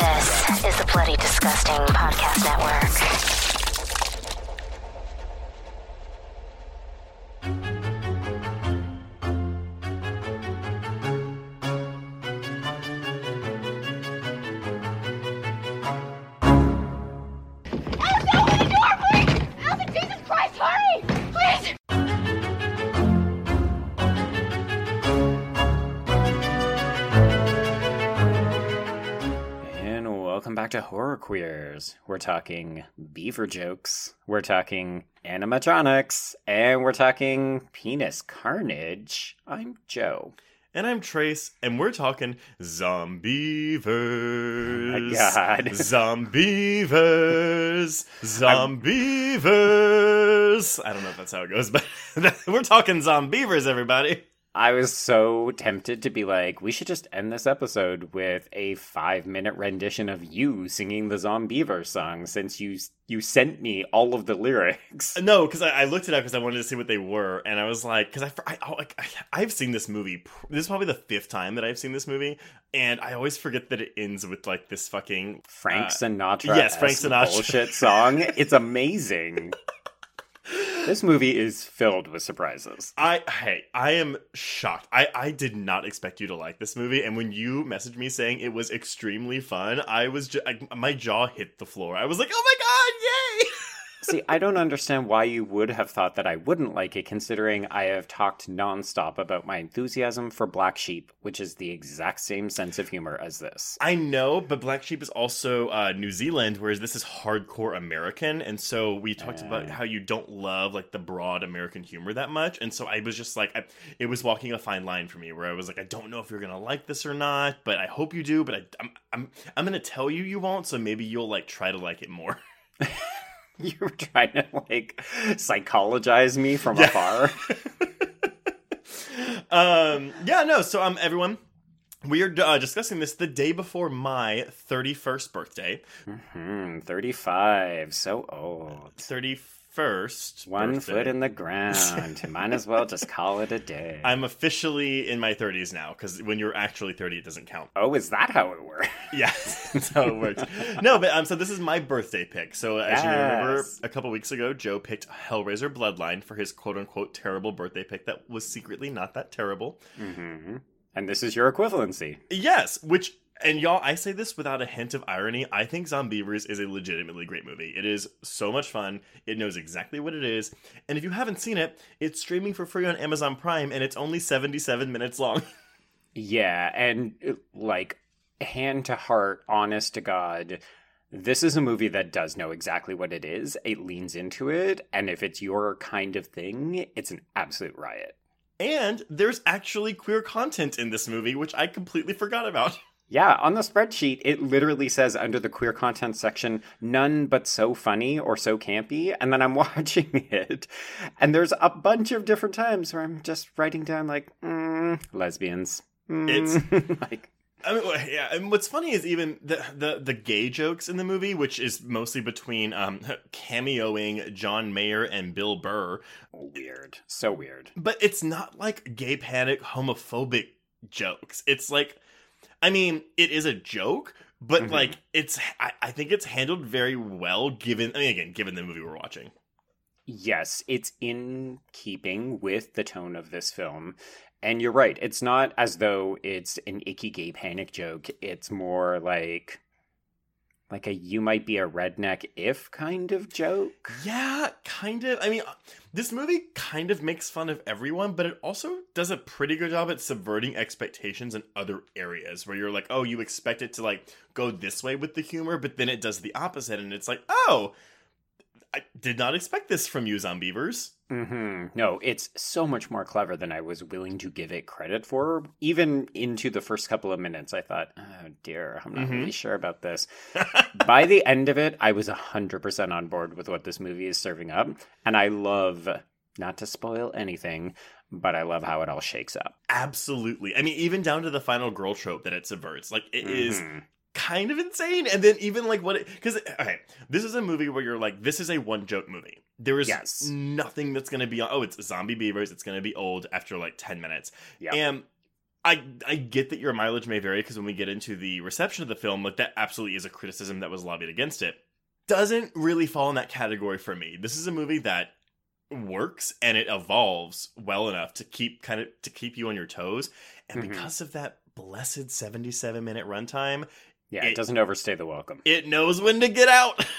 This is the Bloody Disgusting Podcast Network. Back to Horror Queers. We're talking beaver jokes, we're talking animatronics, and we're talking penis carnage. I'm Joe. And I'm Trace, and we're talking Zombeavers. Oh my God. Zombeavers. Zombeavers. I don't know if that's how it goes, but we're talking Zombeavers, everybody. I was so tempted to be like, we should just end this episode with a five minute rendition of you singing the Zombeaver song since you you sent me all of the lyrics. No, because I, I looked it up because I wanted to see what they were, and I was like, because I, I, I like I, I've seen this movie. This is probably the fifth time that I've seen this movie, and I always forget that it ends with like this fucking Frank uh, Sinatra. yes, Frank Sinatra. bullshit song. It's amazing. this movie is filled with surprises. I hey, I am shocked. I I did not expect you to like this movie, and when you messaged me saying it was extremely fun, I was just my jaw hit the floor. I was like, oh my god, yay! See, I don't understand why you would have thought that I wouldn't like it, considering I have talked nonstop about my enthusiasm for Black Sheep, which is the exact same sense of humor as this. I know, but Black Sheep is also uh, New Zealand, whereas this is hardcore American, and so we talked about how you don't love like the broad American humor that much, and so I was just like, I, it was walking a fine line for me, where I was like, I don't know if you're gonna like this or not, but I hope you do, but I, I'm I'm I'm gonna tell you you won't, so maybe you'll like try to like it more. You were trying to, like, psychologize me from Yeah. afar. um, yeah, no. So, um, everyone, we are uh, discussing this the day before my thirty-first birthday. Hmm, 35, so old. Thirty-first. One birthday. foot in the ground. Might as well just call it a day. I'm officially in my 30s now because when you're actually 30, it doesn't count. oh, is that how it works? Yes, that's how it works. no, but um, so this is my birthday pick. So as you remember, a couple weeks ago, Joe picked Hellraiser Bloodline for his quote unquote terrible birthday pick that was secretly not that terrible. hmm And this is your equivalency. Yes, which and y'all, I say this without a hint of irony. I think Zombeavers is a legitimately great movie. It is so much fun. It knows exactly what it is. And if you haven't seen it, it's streaming for free on Amazon Prime and it's only 77 minutes long. Yeah, and uh, like hand to heart, honest to God, this is a movie that does know exactly what it is. It leans into it, and if it's your kind of thing, it's an absolute riot. And there's actually queer content in this movie, which I completely forgot about. Yeah, on the spreadsheet, it literally says under the queer content section, none but so funny or so campy. And then I'm watching it, and there's a bunch of different times where I'm just writing down, like, mm, lesbians. Mm, like, I mean, yeah. And what's funny is even the the the gay jokes in the movie, which is mostly between um cameoing John Mayer and Bill Burr, weird. So weird. but it's not like gay panic homophobic jokes. It's like, I mean, it is a joke, but Mhm. like it's I, I think it's handled very well given. I mean, again, given the movie we're watching. Yes, it's in keeping with the tone of this film. And you're right, it's not as though it's an icky gay panic joke. It's more like like a you might be a redneck if kind of joke. Yeah, kind of. I mean, uh, this movie kind of makes fun of everyone, but it also does a pretty good job at subverting expectations in other areas where you're like, oh, you expect it to like go this way with the humor, but then it does the opposite, and it's like, oh, I did not expect this from you, Zombeavers. Hmm No, it's so much more clever than I was willing to give it credit for. Even into the first couple of minutes, I thought, oh dear, I'm not Mhm. really sure about this. By the end of it, I was 100% on board with what this movie is serving up. And I love, not to spoil anything, but I love how it all shakes up. Absolutely. I mean, even down to the final girl trope that it subverts. Like, it is Mhm. Kind of insane. And then even like what because okay, this is a movie where you're like, this is a one joke movie. There is Yes. nothing that's gonna be on. Oh, it's zombie beavers. It's gonna be old after like ten minutes. Yeah. And I I get that your mileage may vary because when we get into the reception of the film, like that absolutely is a criticism that was lobbied against it. Doesn't really fall in that category for me. This is a movie that works and it evolves well enough to keep kind of to keep you on your toes. And Mhm. because of that blessed 77 minute runtime, Yeah, it, It- doesn't overstay the welcome. it knows when to get out.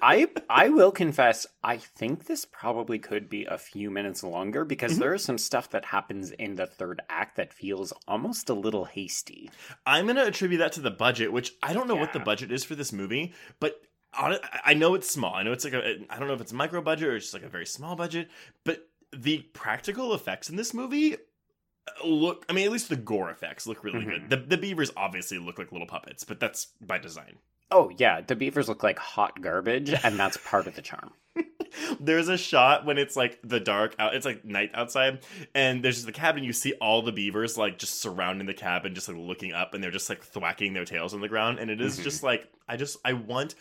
I I will confess, I think this probably could be a few minutes longer because Mhm. there is some stuff that happens in the third act that feels almost a little hasty. I'm going to attribute that to the budget, which I don't know what the budget is for this movie, but on I I know it's small. I know it's like a I don't know if it's a micro budget or just like a very small budget, but the practical effects in this movie look I mean at least the gore effects look really Mhm. good. The the beavers obviously look like little puppets, but that's by design. Oh yeah, the beavers look like hot garbage, and that's part of the charm. there's a shot when it's like the dark out it's like night outside and there's just the cabin you see all the beavers like just surrounding the cabin just like looking up and they're just like thwacking their tails on the ground and it is Mhm. just like i just i want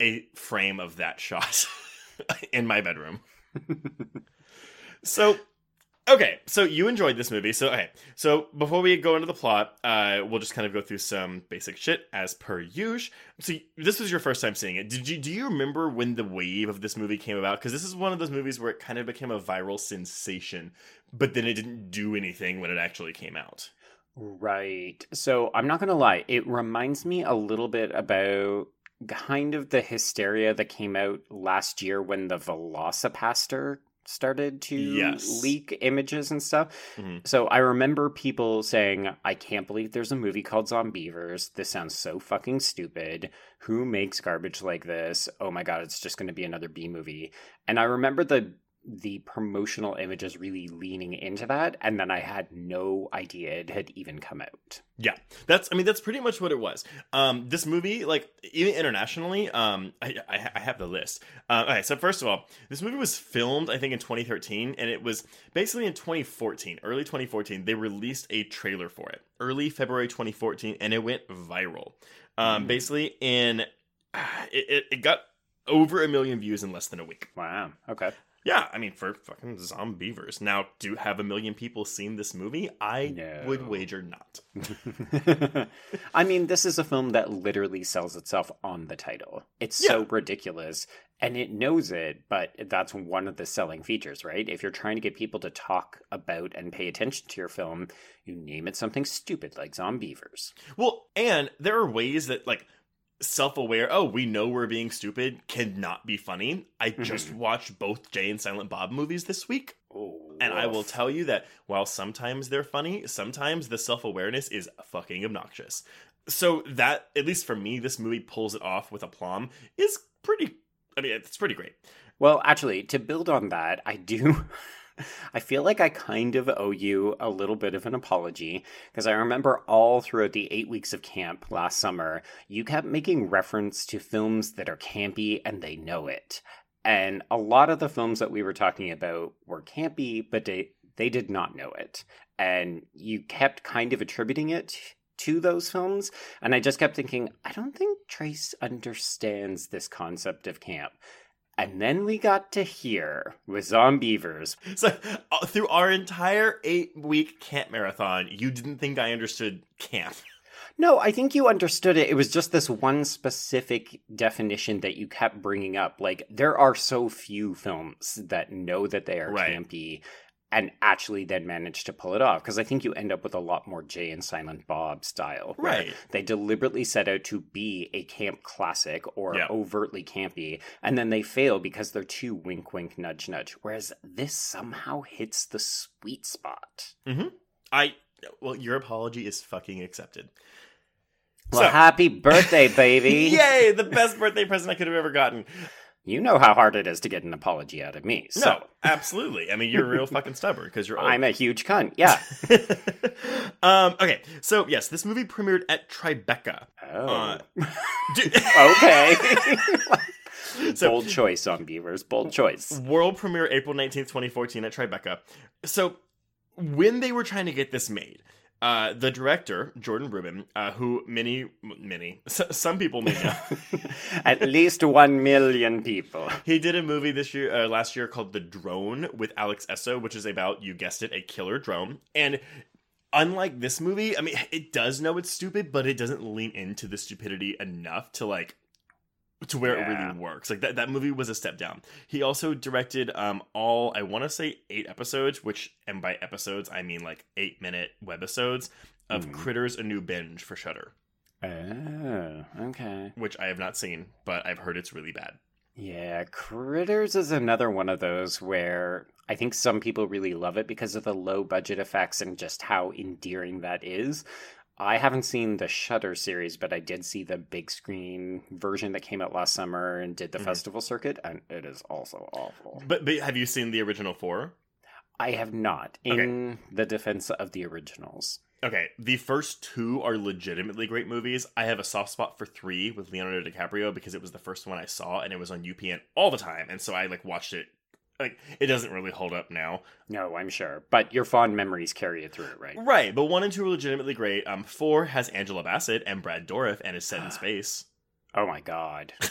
a frame of that shot in my bedroom so okay so you enjoyed this movie so okay. So before we go into the plot uh we'll just kind of go through some basic shit as per usual. So this was your first time seeing it. Did you do you remember when the wave of this movie came about? Because this is one of those movies where it kind of became a viral sensation but then it didn't do anything when it actually came out. Right. So I'm not to lie, it reminds me a little bit about kind of the hysteria that came out last year when the VelociPastor started to Yes. leak images and stuff. Mhm. So I remember people saying, I can't believe there's a movie called Zombeavers. This sounds so fucking stupid. Who makes garbage like this? Oh my god, it's just going to be another B movie. And I remember the the promotional images really leaning into that and then I had no idea it had even come out. Yeah, that's. I mean, that's pretty much what it was. Um, this movie, like even internationally, um, I, I, I have the list. Uh, okay, so first of all, this movie was filmed, I think, in 2013, and it was basically in 2014, early 2014. They released a trailer for it, early February 2014, and it went viral. Um, Mm. basically, in it, it, it got over a million views in less than a week. Wow. Okay. Yeah, I mean, for fucking Zombeavers. Now, do have a million people seen this movie? I No. would wager not. I mean, this is a film that literally sells itself on the title. It's so ridiculous and it knows it, but that's one of the selling features, right? If you're trying to get people to talk about and pay attention to your film, you name it something stupid like Zombeavers. Well, and there are ways that like self-aware, oh, we know we're being stupid cannot be funny. I mm-hmm. just watched both Jay and Silent Bob movies this week, Oh, and I will tell you that while sometimes they're funny, sometimes the self-awareness is fucking obnoxious. So that at least for me this movie pulls it off with aplomb is pretty I mean, it's pretty great. Well, actually, to build on that, I do. I feel like I kind of owe you a little bit of an apology because I remember all throughout the eight weeks of camp last summer, you kept making reference to films that are campy and they know it. And a lot of the films that we were talking about were campy, but they, they did not know it. And you kept kind of attributing it to those films. And I just kept thinking, I don't think Trace understands this concept of camp. And then we got to here with Zombeavers. So uh, through our entire 8-week camp marathon, you didn't think I understood camp. No, I think you understood it. It was just this one specific definition that you kept bringing up. Like, there are so few films that know that they are Right. campy and actually then manage to pull it off. Because I think you end up with a lot more Jay and Silent Bob style. Right. They deliberately set out to be a camp classic or Yeah. overtly campy, and then they fail because they're too wink, wink, nudge, nudge. Whereas this somehow hits the sweet spot. Mm-hmm. i well, your apology is fucking accepted. Well, So- happy birthday, baby! Yay, the best birthday present I could have ever gotten. You know how hard it is to get an apology out of me. So no, absolutely. I mean, you're real fucking stubborn because you're old. I'm a huge cunt. Yeah. um, okay, so yes, this movie premiered at Tribeca. Oh. Uh, okay. So- Bold choice on Beavers. Bold choice. World premiere April 19th, 2014 at Tribeca. So when they were trying to get this made, uh, the director, Jordan Rubin, uh, who many, many, s- some people may know, At least one million people. he did a movie this year, uh, last year called The Drone with Alex Essoe, which is about, you guessed it, a killer drone. And unlike this movie, I mean, it does know it's stupid, but it doesn't lean into the stupidity enough to like to where it really works. Like that that movie was a step down. He also directed um all I want to say 8 episodes, which and by episodes I mean like 8-minute webisodes of Mhm. Critters a New Binge for Shudder, Oh, okay. which I have not seen, but I've heard it's really bad. Yeah, Critters is another one of those where I think some people really love it because of the low budget effects and just how endearing that is. I haven't seen the Shudder series, but I did see the big screen version that came out last summer and did the Mhm. festival circuit, and it is also awful. But but have you seen the original 4? I have not, Okay. in the defense of the originals. Okay, the first two are legitimately great movies. I have a soft spot for three with Leonardo DiCaprio because it was the first one I saw and it was on UPN all the time, and so I like watched it. Like it doesn't really hold up now, No, I'm sure, but your fond memories carry it through right? right? But one and two are legitimately great. Um, four has Angela Bassett and Brad Dourif and is set in space. Oh my god.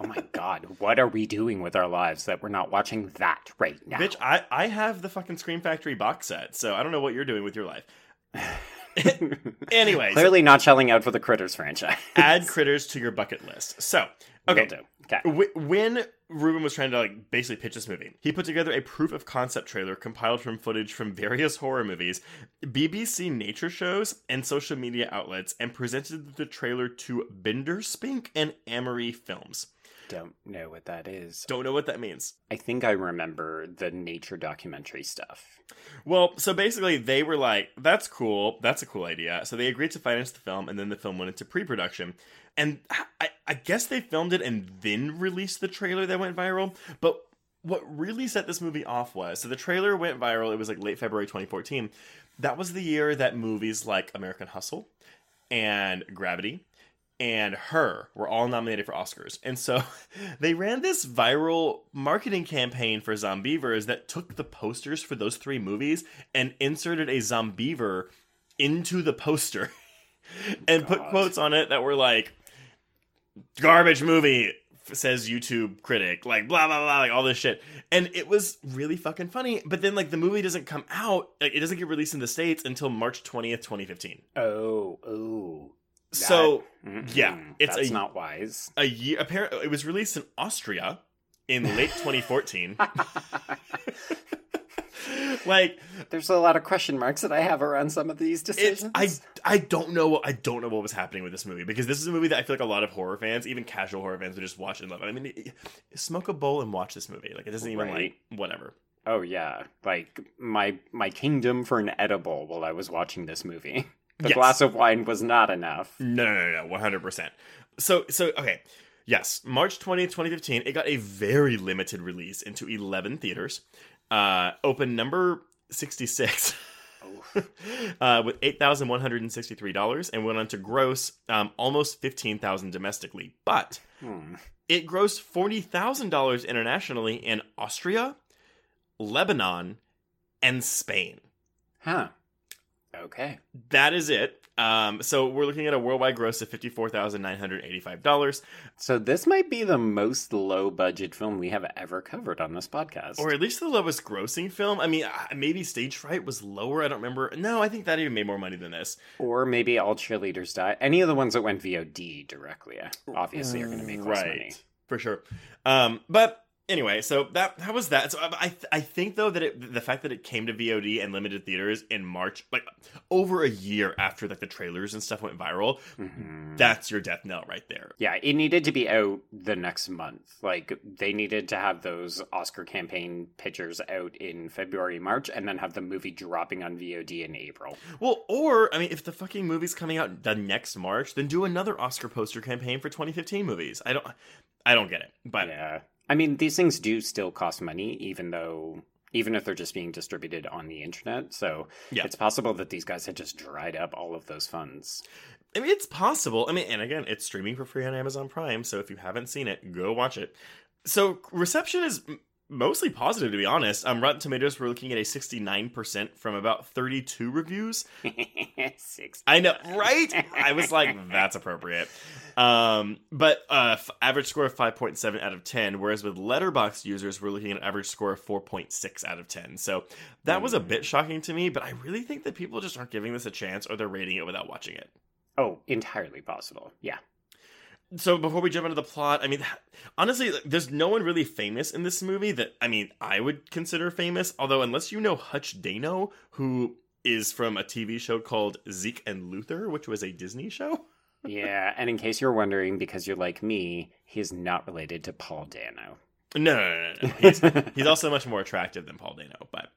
Oh my god. What are we doing with our lives that we're not watching that right now? Bitch, I I have the fucking Scream Factory box set, so I don't know what you're doing with your life. Anyway, Clearly not shelling out for the Critters franchise. Add critters to your bucket list. So, okay. Okay. When Rubin was trying to like basically pitch this movie, he put together a proof of concept trailer compiled from footage from various horror movies, BBC nature shows, and social media outlets, and presented the trailer to BenderSpink and Armory Films. Don't know what that is. Don't know what that means. I think I remember the nature documentary stuff. Well, so basically, they were like, "That's cool. That's a cool idea." So they agreed to finance the film, and then the film went into pre-production. And I, I guess they filmed it and then released the trailer that went viral. But what really set this movie off was so the trailer went viral. It was like late February 2014. That was the year that movies like American Hustle and Gravity and Her were all nominated for Oscars. And so they ran this viral marketing campaign for Zombeavers that took the posters for those three movies and inserted a Zombeaver into the poster and put quotes on it that were like garbage movie says YouTube critic, like blah blah blah, like all this shit. And it was really fucking funny. But then like the movie doesn't come out, like it doesn't get released in the States until March 20th, 2015. Oh, oh. So Mm-mm. yeah, it's that's a- not wise. a year apparently it was released in Austria in late 2014. like There's a lot of question marks that I have around some of these decisions. I I don't know what I don't know what was happening with this movie because this is a movie that I feel like a lot of horror fans, even casual horror fans, would just watch and love. I mean, it- smoke a bowl and watch this movie. Like it doesn't even Right. like whatever. Oh yeah, like my my kingdom for an edible while I was watching this movie. A Yes. glass of wine was not enough. No, no, no, no, one hundred percent. So, so okay, yes, March twentieth, twenty fifteen. It got a very limited release into eleven theaters. Uh, opened number sixty six. uh, with eight thousand one hundred and sixty three dollars, and went on to gross um, almost fifteen thousand domestically. But Hmm. it grossed forty thousand dollars internationally in Austria, Lebanon, and Spain. Huh. Okay. That is it. Um, so we're looking at a worldwide gross of fifty-four thousand nine hundred eighty-five dollars, So this might be the most low budget film we have ever covered on this podcast. or at least the lowest grossing film. I mean, maybe Stage Fright was lower. I don't remember. No, I think that even made more money than this. Or maybe all cheerleaders die. Any of the ones that went VOD directly, uh, obviously, are going to make less money. for sure. Um, but anyway, so that that was that. So I I, I think though that it, the fact that it came to VOD and limited theaters in March, like over a year after like the trailers and stuff went viral, Mhm. that's your death knell right there. Yeah, it needed to be out the next month. Like they needed to have those Oscar campaign pictures out in February, March, and then have the movie dropping on VOD in April. Well, or I mean, if the fucking movie's coming out the next March, then do another Oscar poster campaign for 2015 movies. I don't, I don't get it. But Yeah. I mean, these things do still cost money, even though even if they're just being distributed on the internet. So Yeah. it's possible that these guys had just dried up all of those funds. I mean, it's possible. I mean, and again, it's streaming for free on Amazon Prime, so if you haven't seen it, go watch it. So reception is mostly positive, to be honest. Um, Rotten Tomatoes, we're looking at a 69% from about 32 reviews. Six. I know, right? I was like, that's appropriate. um, but uh, f- average score of 5.7 out of 10, whereas with Letterboxd users, we're looking at an average score of 4.6 out of 10. So that was a bit shocking to me, but I really think that people just aren't giving this a chance or they're rating it without watching it. Oh, entirely possible. Yeah. So before we jump into the plot, I mean, honestly, like, there's no one really famous in this movie that I mean I would consider famous. Although unless you know Hutch Dano, who is from a TV show called Zeke and Luther, which was a Disney show. Yeah, and in case you're wondering, because you're like me, he is not related to Paul Dano. No, no, no, no. no. He's, he's also much more attractive than Paul Dano, but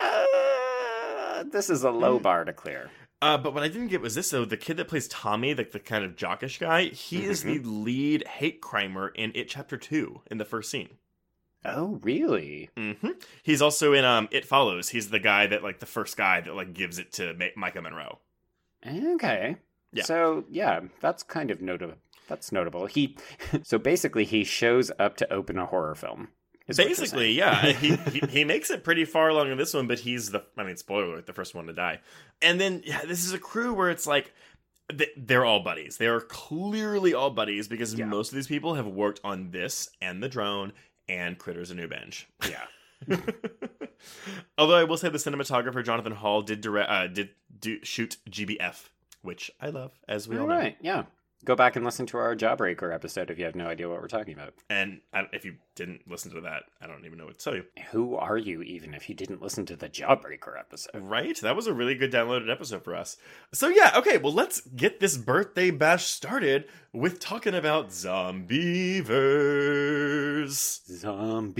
Uh, this is a low bar to clear. Uh, but what I didn't get was this though: the kid that plays Tommy, like the kind of jockish guy, he is the lead hate crimer in It Chapter Two in the first scene. Oh, really? hmm He's also in um It Follows. He's the guy that like the first guy that like gives it to Ma- Maika Monroe. Okay. Yeah. So yeah, that's kind of notable. That's notable. He so basically he shows up to open a horror film. Is what you're Basically, yeah, he, he he makes it pretty far along in this one, but he's the I mean, spoiler alert, the first one to die. And then yeah, this is a crew where it's like they're all buddies. They are clearly all buddies because Yeah. most of these people have worked on this and the drone and Critters a New Binge. yeah. Although I will say the cinematographer Jonathan Hall did direct uh, did do shoot GBF, which I love, as we all All know. right. Yeah. Go back and listen to our Jawbreaker episode if you have no idea what we're talking about. And if you didn't listen to that, I don't even know what to tell you. Who are you even if you didn't listen to the Jawbreaker episode? Right? That was a really good downloaded episode for us. So yeah, okay, well let's get this birthday bash started with talking about Zombeavers. Zombeavers.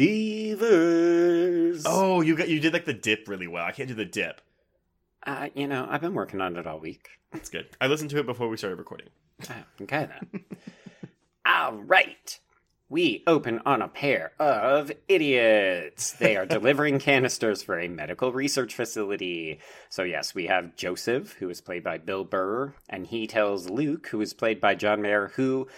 Oh, you got you did like the dip really well. I can't do the dip. Uh, you know, I've been working on it all week. That's good. I listened to it before we started recording. Ah, okay then. all right. We open on a pair of idiots. They are delivering canisters for a medical research facility. So, yes, we have Joseph, who is played by Bill Burr, and he tells Luke, who is played by John Mayer, who,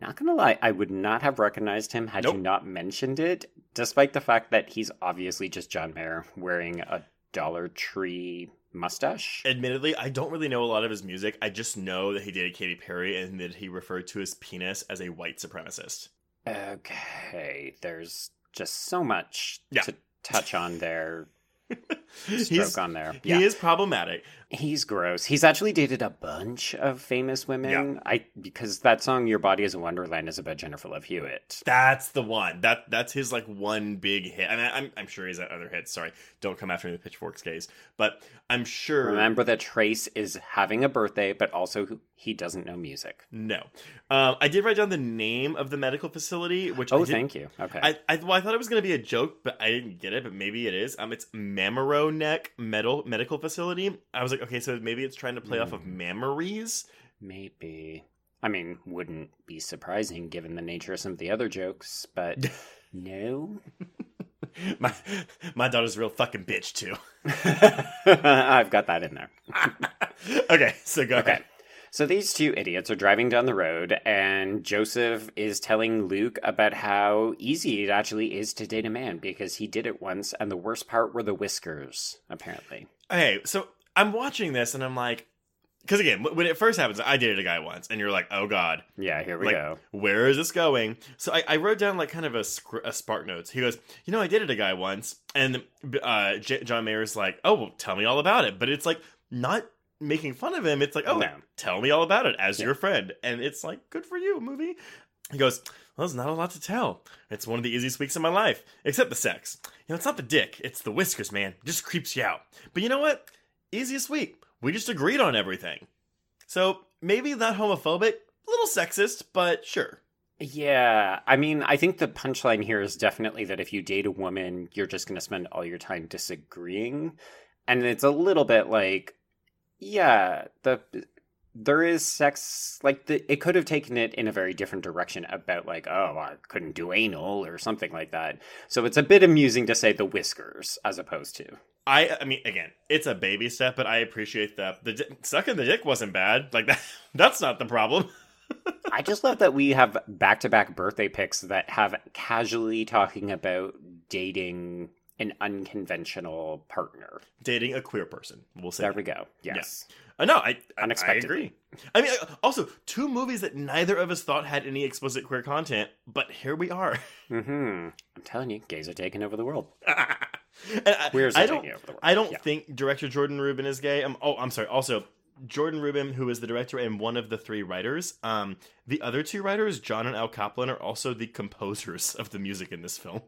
not gonna lie, I would not have recognized him had Nope. you not mentioned it, despite the fact that he's obviously just John Mayer wearing a Dollar Tree mustache. Admittedly, I don't really know a lot of his music. I just know that he dated Katy Perry and that he referred to his penis as a white supremacist. Okay, there's just so much Yeah. to touch on there. Stroke He's, on there. he is problematic. He's gross. He's actually dated a bunch of famous women. Yeah. I because that song "Your Body Is a Wonderland" is about Jennifer Love Hewitt. That's the one. That that's his like one big hit. And I mean, I'm I'm sure he's had other hits. Sorry, don't come after me with pitchforks, gays. But I'm sure. Remember that Trace is having a birthday, but also he doesn't know music. No, um, I did write down the name of the medical facility, which Oh, thank you. Okay. I I, well, I thought it was going to be a joke, but I didn't get it. But maybe it is. Um, it's Mamaro Neck Metal Medical Facility. I was like, okay, so maybe it's trying to play off of Hmm. memories. Maybe. I mean, wouldn't be surprising given the nature of some of the other jokes, but no. My my daughter's a real fucking bitch too. I've got that in there. okay, so go Okay. ahead. So these two idiots are driving down the road, and Joseph is telling Luke about how easy it actually is to date a man because he did it once, and the worst part were the whiskers, apparently. Okay, so I'm watching this and I'm like, because again, when it first happens, I dated a guy once, and you're like, oh god, Yeah, here we like, go. where is this going? So I, I wrote down like kind of a, a spark notes. He goes, you know, I dated a guy once, and uh, J- John Mayer's like, oh, well, tell me all about it. But it's like not making fun of him. It's like, oh, No. tell me all about it as Yeah. your friend, and it's like, good for you, movie. He goes, well, there's not a lot to tell. It's one of the easiest weeks of my life, except the sex. You know, it's not the dick, it's the whiskers, man. It just creeps you out. But you know what? Easiest week. We just agreed on everything. So maybe not homophobic, a little sexist, but sure. Yeah, I mean, I think the punchline here is definitely that if you date a woman, you're just going to spend all your time disagreeing. And it's a little bit like, yeah, the there is sex like the it could have taken it in a very different direction about like, oh, I couldn't do anal or something like that. So it's a bit amusing to say the whiskers as opposed to. I I mean, again, it's a baby step, but I appreciate that. The sucking the dick wasn't bad. Like that, that's not the problem. I just love that we have back to back birthday pics that have casually talking about dating an unconventional partner. Dating a queer person. We'll say. There we go. Yes. Uh, no, I, I Unexpectedly. I agree. I mean, uh, also two movies that neither of us thought had any explicit queer content, but here we are. Mm-hmm. I'm telling you, gays are taking over the world. Queers are don't. taking over the world. I don't Yeah. think director Jordan Rubin is gay. Um, oh, I'm sorry. Also, Jordan Rubin, who is the director and one of the three writers, um, the other two writers, John and Al Kaplan, are also the composers of the music in this film.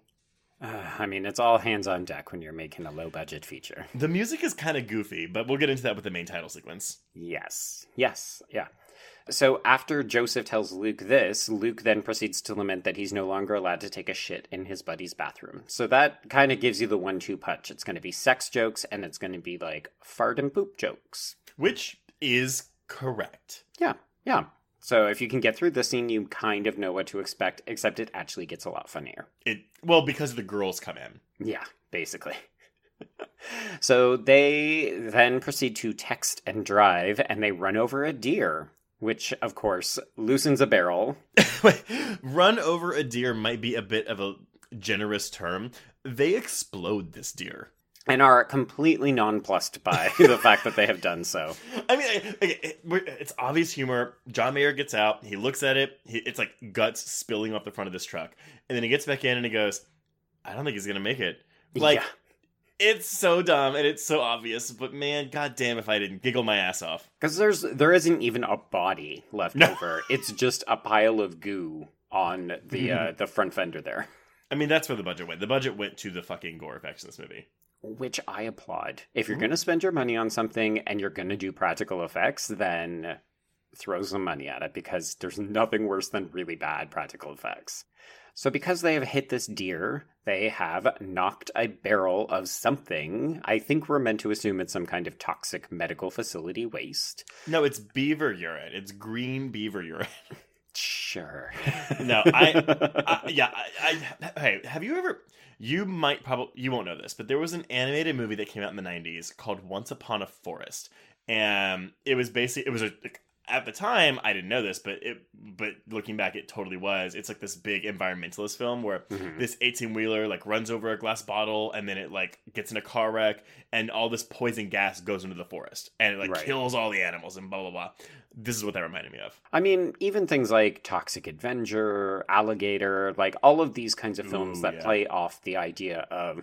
Uh, I mean, it's all hands on deck when you're making a low budget feature. The music is kind of goofy, but we'll get into that with the main title sequence. Yes. Yes. Yeah. So after Joseph tells Luke this, Luke then proceeds to lament that he's no longer allowed to take a shit in his buddy's bathroom. So that kind of gives you the one two punch. It's going to be sex jokes and it's going to be like fart and poop jokes. Which is correct. Yeah. Yeah. So if you can get through the scene, you kind of know what to expect, except it actually gets a lot funnier. It well because the girls come in. Yeah, basically. so they then proceed to text and drive, and they run over a deer, which, of course, loosens a barrel. Run over a deer might be a bit of a generous term. They explode this deer. And are completely nonplussed by the fact that they have done so. I mean, it- it- we're- it's obvious humor. John Mayer gets out. He looks at it. It's like guts spilling off the front of this truck, and then he gets back in and he goes, "I don't think he's gonna make it." Like, Yeah. it's so dumb and it's so obvious. But man, goddamn, if I didn't giggle my ass off. Because there's there isn't even a body left No. over. It's just a pile of goo on the uh, the front fender there, I mean, that's where the budget went. The budget went to the fucking gore effects in this movie. Which I applaud. If you're mm-hmm. going to spend your money on something and you're going to do practical effects, then throw some money at it because there's nothing worse than really bad practical effects. So, because they have hit this deer, they have knocked a barrel of something. I think we're meant to assume it's some kind of toxic medical facility waste. No, it's beaver urine. It's green beaver urine. Sure. No, I, I yeah, I, I hey, have you ever? You might probably you won't know this, but there was an animated movie that came out in the '90s called Once Upon a Forest, and it was basically it was a at the time I didn't know this, but it but looking back, it totally was. It's like this big environmentalist film where Mhm. this 18 wheeler like runs over a glass bottle and then it like gets in a car wreck and all this poison gas goes into the forest and it like Right. kills all the animals and blah blah blah. This is what that reminded me of. I mean, even things like Toxic Avenger, Alligator, like all of these kinds of films Ooh, that yeah. play off the idea of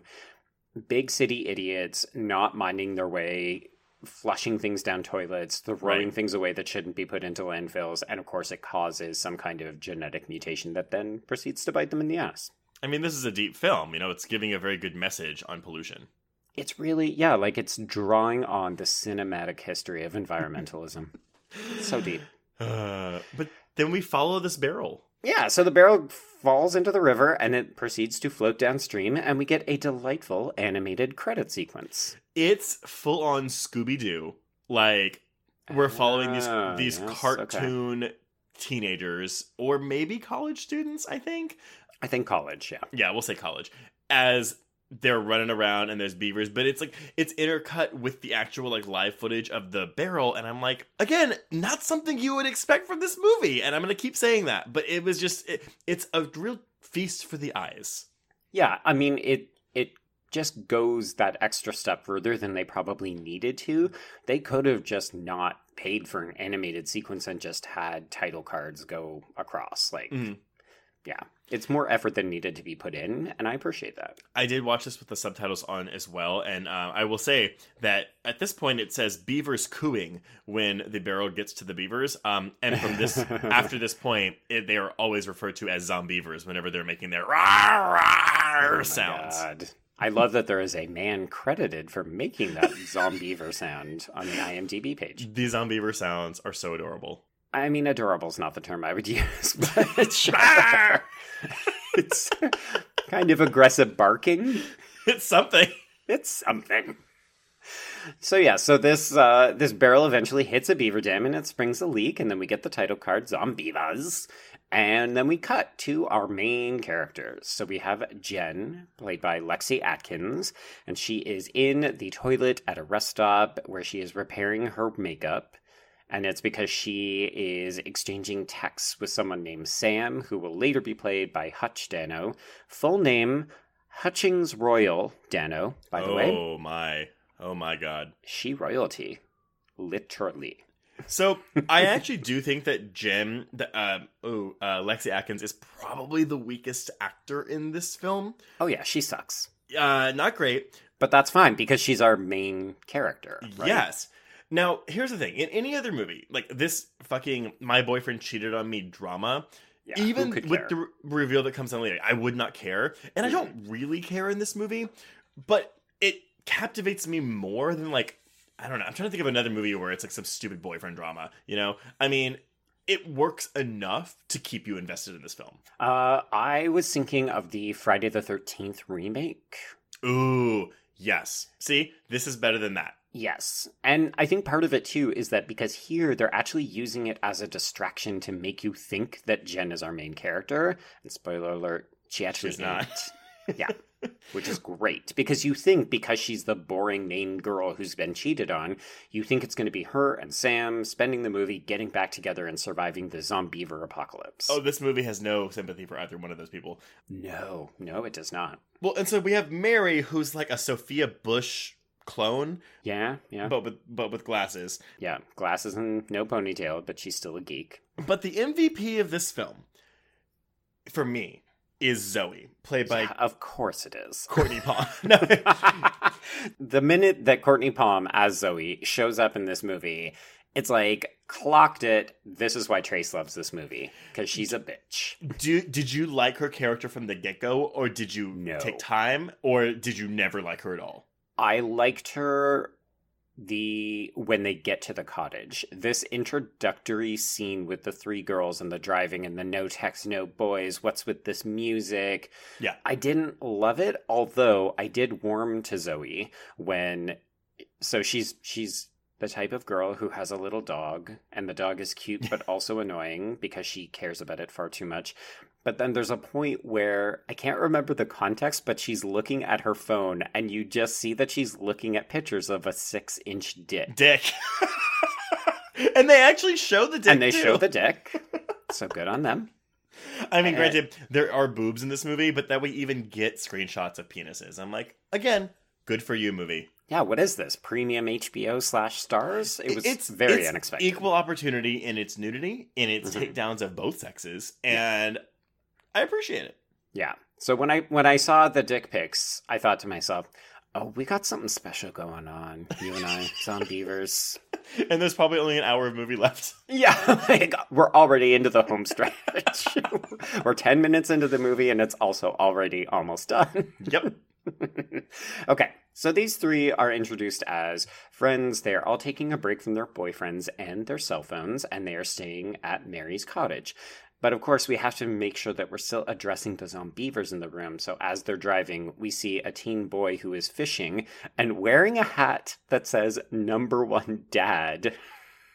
big city idiots not minding their way, flushing things down toilets, throwing Right. things away that shouldn't be put into landfills, and of course, it causes some kind of genetic mutation that then proceeds to bite them in the ass. I mean, this is a deep film. You know, it's giving a very good message on pollution. It's really, yeah, like it's drawing on the cinematic history of environmentalism. so deep. Uh, but then we follow this barrel. Yeah, so the barrel falls into the river and it proceeds to float downstream, and we get a delightful animated credit sequence. It's full on Scooby Doo. Like we're following these Ah, these yes, cartoon teenagers or maybe college students. I think. I think college, yeah. Yeah, we'll say college as they're running around and there's beavers, but it's like it's intercut with the actual like live footage of the barrel, and I'm like, again, not something you would expect from this movie, and I'm gonna keep saying that, but it was just it, it's a real feast for the eyes. Yeah, I mean, it it just goes that extra step further than they probably needed to. They could have just not paid for an animated sequence and just had title cards go across. Like, Mhm. yeah, it's more effort than needed to be put in, and I appreciate that. I did watch this with the subtitles on as well, and uh, I will say that at this point it says beavers cooing when the barrel gets to the beavers. Um, and from this after this point, it, they are always referred to as zombeavers whenever they're making their rawr, rawr Oh sounds. God. I love that there is a man credited for making that zombeaver sound on the IMDb page. These zombeaver sounds are so adorable. I mean, adorable is not the term I would use, but sure. it's kind of aggressive barking. It's something. It's something. So yeah, so this uh, this barrel eventually hits a beaver dam and it springs a leak, and then we get the title card Zombeavers, and then we cut to our main characters. So we have Jen, played by Lexi Atkins, and she is in the toilet at a rest stop where she is repairing her makeup. And it's because she is exchanging texts with someone named Sam, who will later be played by Hutch Dano. Full name Hutchings Royal, Dano, by the oh way, Oh my, oh my god. she royalty. Literally. So I actually do think that Jen, the, uh, oh, uh, Lexi Atkins is probably the weakest actor in this film. Oh, yeah, she sucks. Uh, not great. But that's fine because she's our main character. Right? Yes. Now, here's the thing. In any other movie, like this fucking my boyfriend cheated on me drama, Yeah, even with care? the re- reveal that comes on later, I would not care. And I don't really care in this movie, but it captivates me more than like I don't know. I'm trying to think of another movie where it's like some stupid boyfriend drama, you know? I mean, it works enough to keep you invested in this film. Uh, I was thinking of the Friday the 13th remake. Ooh, yes. See, this is better than that. Yes. And I think part of it too is that because here they're actually using it as a distraction to make you think that Jen is our main character. And spoiler alert, she actually She's not. yeah. Which is great because you think because she's the boring main girl who's been cheated on, you think it's going to be her and Sam spending the movie getting back together and surviving the zombeaver apocalypse. Oh, this movie has no sympathy for either one of those people. no, no, it does not. Well, and so we have Mary, who's like a Sophia Bush clone, Yeah, yeah, but with but with glasses. yeah. Glasses and no ponytail, but she's still a geek. But the MVP of this film, for me, is Zoe, played by Yeah, of course it is. Cortney Palm. no, the minute that Cortney Palm as Zoe shows up in this movie, it's like clocked it. This is why Trace loves this movie because she's a bitch. do did you like her character from the get go, or did you No. take time, or did you never like her at all? I liked her the when they get to the cottage. This introductory scene with the three girls and the driving and the no text no boys, what's with this music? Yeah. I didn't love it, although I did warm to Zoe when so she's she's the type of girl who has a little dog and the dog is cute but also annoying because she cares about it far too much. But then there's a point where I can't remember the context, but she's looking at her phone and you just see that she's looking at pictures of a six inch dick. Dick. and they actually show the dick. and they too. show the dick. So good on them. I mean, granted, there are boobs in this movie, but that we even get screenshots of penises. I'm like, again, good for you, movie. Yeah, what is this? Premium HBO slash stars? It was it's very it's unexpected. Equal opportunity in its nudity, in its Mhm. takedowns of both sexes, and I appreciate it. Yeah. So when I when I saw the dick pics, I thought to myself, "Oh, we got something special going on, you and I, Zombeavers." And there's probably only an hour of movie left. Yeah, like, we're already into the home stretch. we're ten minutes into the movie, and it's also already almost done. Yep. okay, so these three are introduced as friends. They're all taking a break from their boyfriends and their cell phones, and they are staying at Mary's cottage. But of course, we have to make sure that we're still addressing the zombeavers in the room. So as they're driving, we see a teen boy who is fishing and wearing a hat that says number one dad.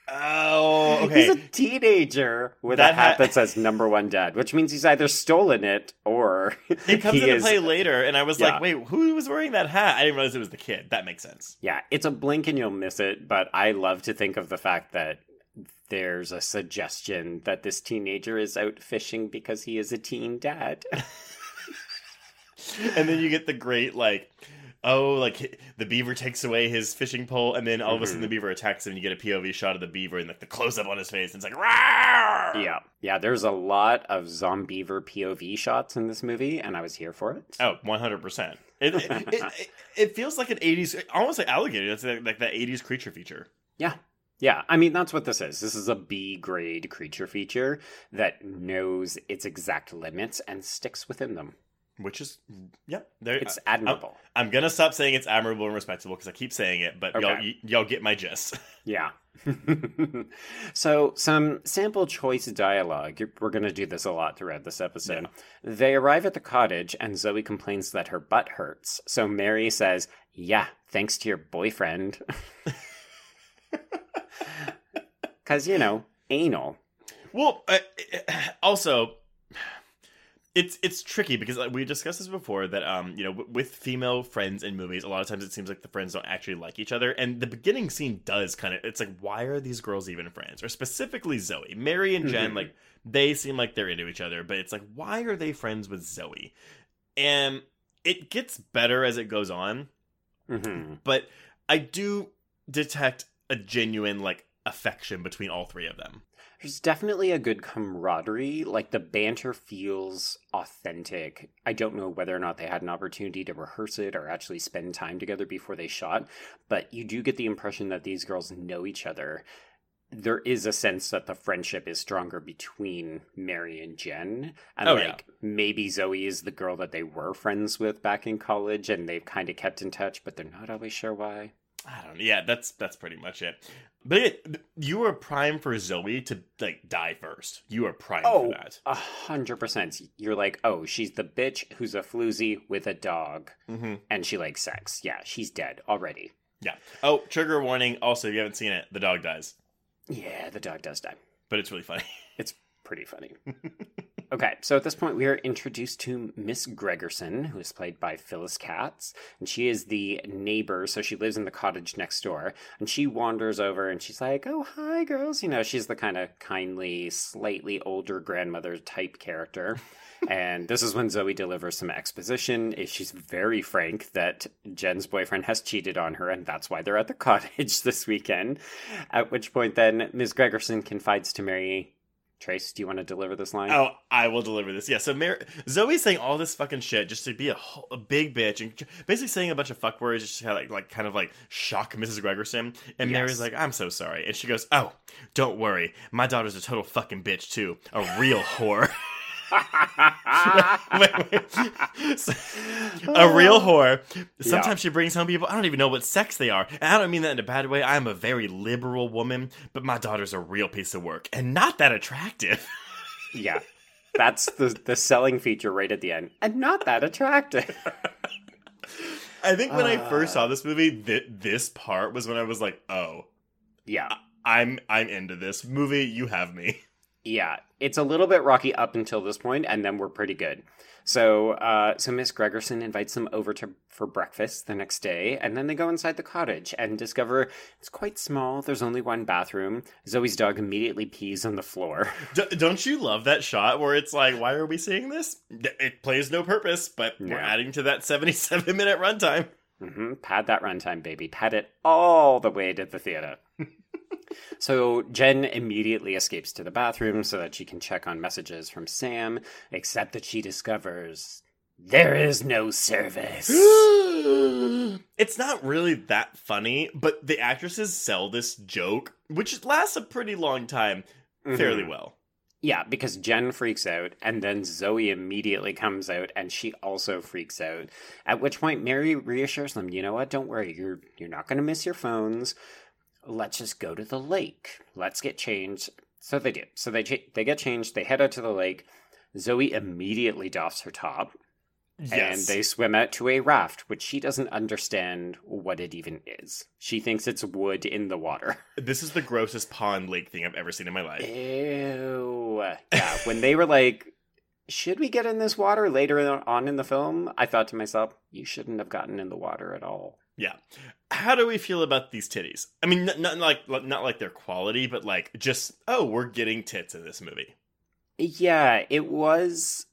Oh, okay. He's a teenager with That a hat hat- that says number one dad, which means he's either stolen it or It comes into is play later, and I was Yeah. like, wait, who was wearing that hat? I didn't realize it was the kid. That makes sense. Yeah, it's a blink and you'll miss it, but I love to think of the fact that there's a suggestion that this teenager is out fishing because he is a teen dad. And then you get the great, like, oh, like the beaver takes away his fishing pole, and then all of a sudden the mm-hmm. beaver attacks him, and you get a POV shot of the beaver and like the close up on his face, and it's like, Rawr! yeah. Yeah, there's a lot of zombeaver POV shots in this movie, and I was here for it. Oh, 100%. It, it, it, it, it feels like an 80s, almost like alligator. It's like, like that 80s creature feature. Yeah. Yeah, I mean that's what this is. This is a B grade creature feature that knows its exact limits and sticks within them. Which is, yeah, there. It's admirable. I'm gonna stop saying it's admirable and respectable because I keep saying it, but y'all, y- y'all get my gist. Yeah. so, some sample choice dialogue. We're going to do this a lot throughout this episode. They arrive at the cottage, and Zoe complains that her butt hurts. So, Mary says, Yeah, thanks to your boyfriend. Because, you know, anal. Well, uh, also, it's it's tricky because we discussed this before that um you know w- with female friends in movies, a lot of times it seems like the friends don't actually like each other, and the beginning scene does kind of it's like why are these girls even friends? Or specifically Zoe, Mary and Jen, Mhm. like they seem like they're into each other, but it's like why are they friends with Zoe? And it gets better as it goes on, hmm but I do detect a genuine like affection between all three of them. There's definitely a good camaraderie. Like the banter feels authentic. I don't know whether or not they had an opportunity to rehearse it or actually spend time together before they shot, but you do get the impression that these girls know each other. There is a sense that the friendship is stronger between Mary and Jen. And Oh, like yeah. maybe Zoe is the girl that they were friends with back in college and they've kind of kept in touch, but they're not always sure why. I don't know. Yeah, that's that's pretty much it. But it, you are prime for Zoe to like die first. You are prime Oh, for that. a hundred percent. You're like, oh, she's the bitch who's a floozy with a dog, Mm-hmm. and she likes sex. Yeah, she's dead already. Yeah. Oh, trigger warning. Also, if you haven't seen it, the dog dies, Yeah, the dog does die. but it's really funny. It's pretty funny. okay, so at this point, we are introduced to Miss Gregerson, who is played by Phyllis Katz, and she is the neighbor. So she lives in the cottage next door, and she wanders over and she's like, "Oh, hi, girls." You know, she's the kind of kindly, slightly older grandmother type character. and this is when Zoe delivers some exposition. She's very frank that Jen's boyfriend has cheated on her, and that's why they're at the cottage this weekend. At which point, then Miss Gregerson confides to Mary Trace, do you want to deliver this line? Oh, I will deliver this. Yeah. So Mar- Zoe's saying all this fucking shit just to be a, whole, a big bitch and basically saying a bunch of fuck words just to kind of like, like kind of like shock Mrs. Gregerson. And Mary's like, "I'm so sorry," and she goes, "Oh, don't worry, my daughter's a total fucking bitch too, a real whore." Wait, wait. So- a real whore. Sometimes Yeah. she brings home people. I don't even know what sex they are. And I don't mean that in a bad way. I'm a very liberal woman, but my daughter's a real piece of work and not that attractive. yeah. That's the, the selling feature right at the end. And not that attractive. I think when I Uh. first saw this movie, th- this part was when I was like, "Oh, yeah. I'm I'm into this movie. You have me." Yeah. It's a little bit rocky up until this point, and then we're pretty good. So, uh, so Miss Gregerson invites them over to for breakfast the next day, and then they go inside the cottage and discover it's quite small. There's only one bathroom. Zoe's dog immediately pees on the floor. D- don't you love that shot where it's like, "Why are we seeing this?" It plays no purpose, but we're adding to that 77 minute runtime. hmm Pad that runtime, baby. Pad it all the way to the theater. So Jen immediately escapes to the bathroom so that she can check on messages from Sam, except that she discovers there is no service. it's not really that funny, but the actresses sell this joke, which lasts a pretty long time, fairly Mhm. well. Yeah, because Jen freaks out, and then Zoe immediately comes out, and she also freaks out. At which point, Mary reassures them, "You know what? Don't worry. You're you're not going to miss your phones. Let's just go to the lake. Let's get changed." So they do. So they cha- they get changed. They head out to the lake. Zoe immediately doffs her top, yes. and they swim out to a raft, which she doesn't understand what it even is. She thinks it's wood in the water. This is the grossest pond lake thing I've ever seen in my life. Ew. Yeah, when they were like, should we get in this water later on in the film? I thought to myself, you shouldn't have gotten in the water at all. Yeah. How do we feel about these titties? I mean, not, not like not like their quality, but like just oh, we're getting tits in this movie. Yeah, it was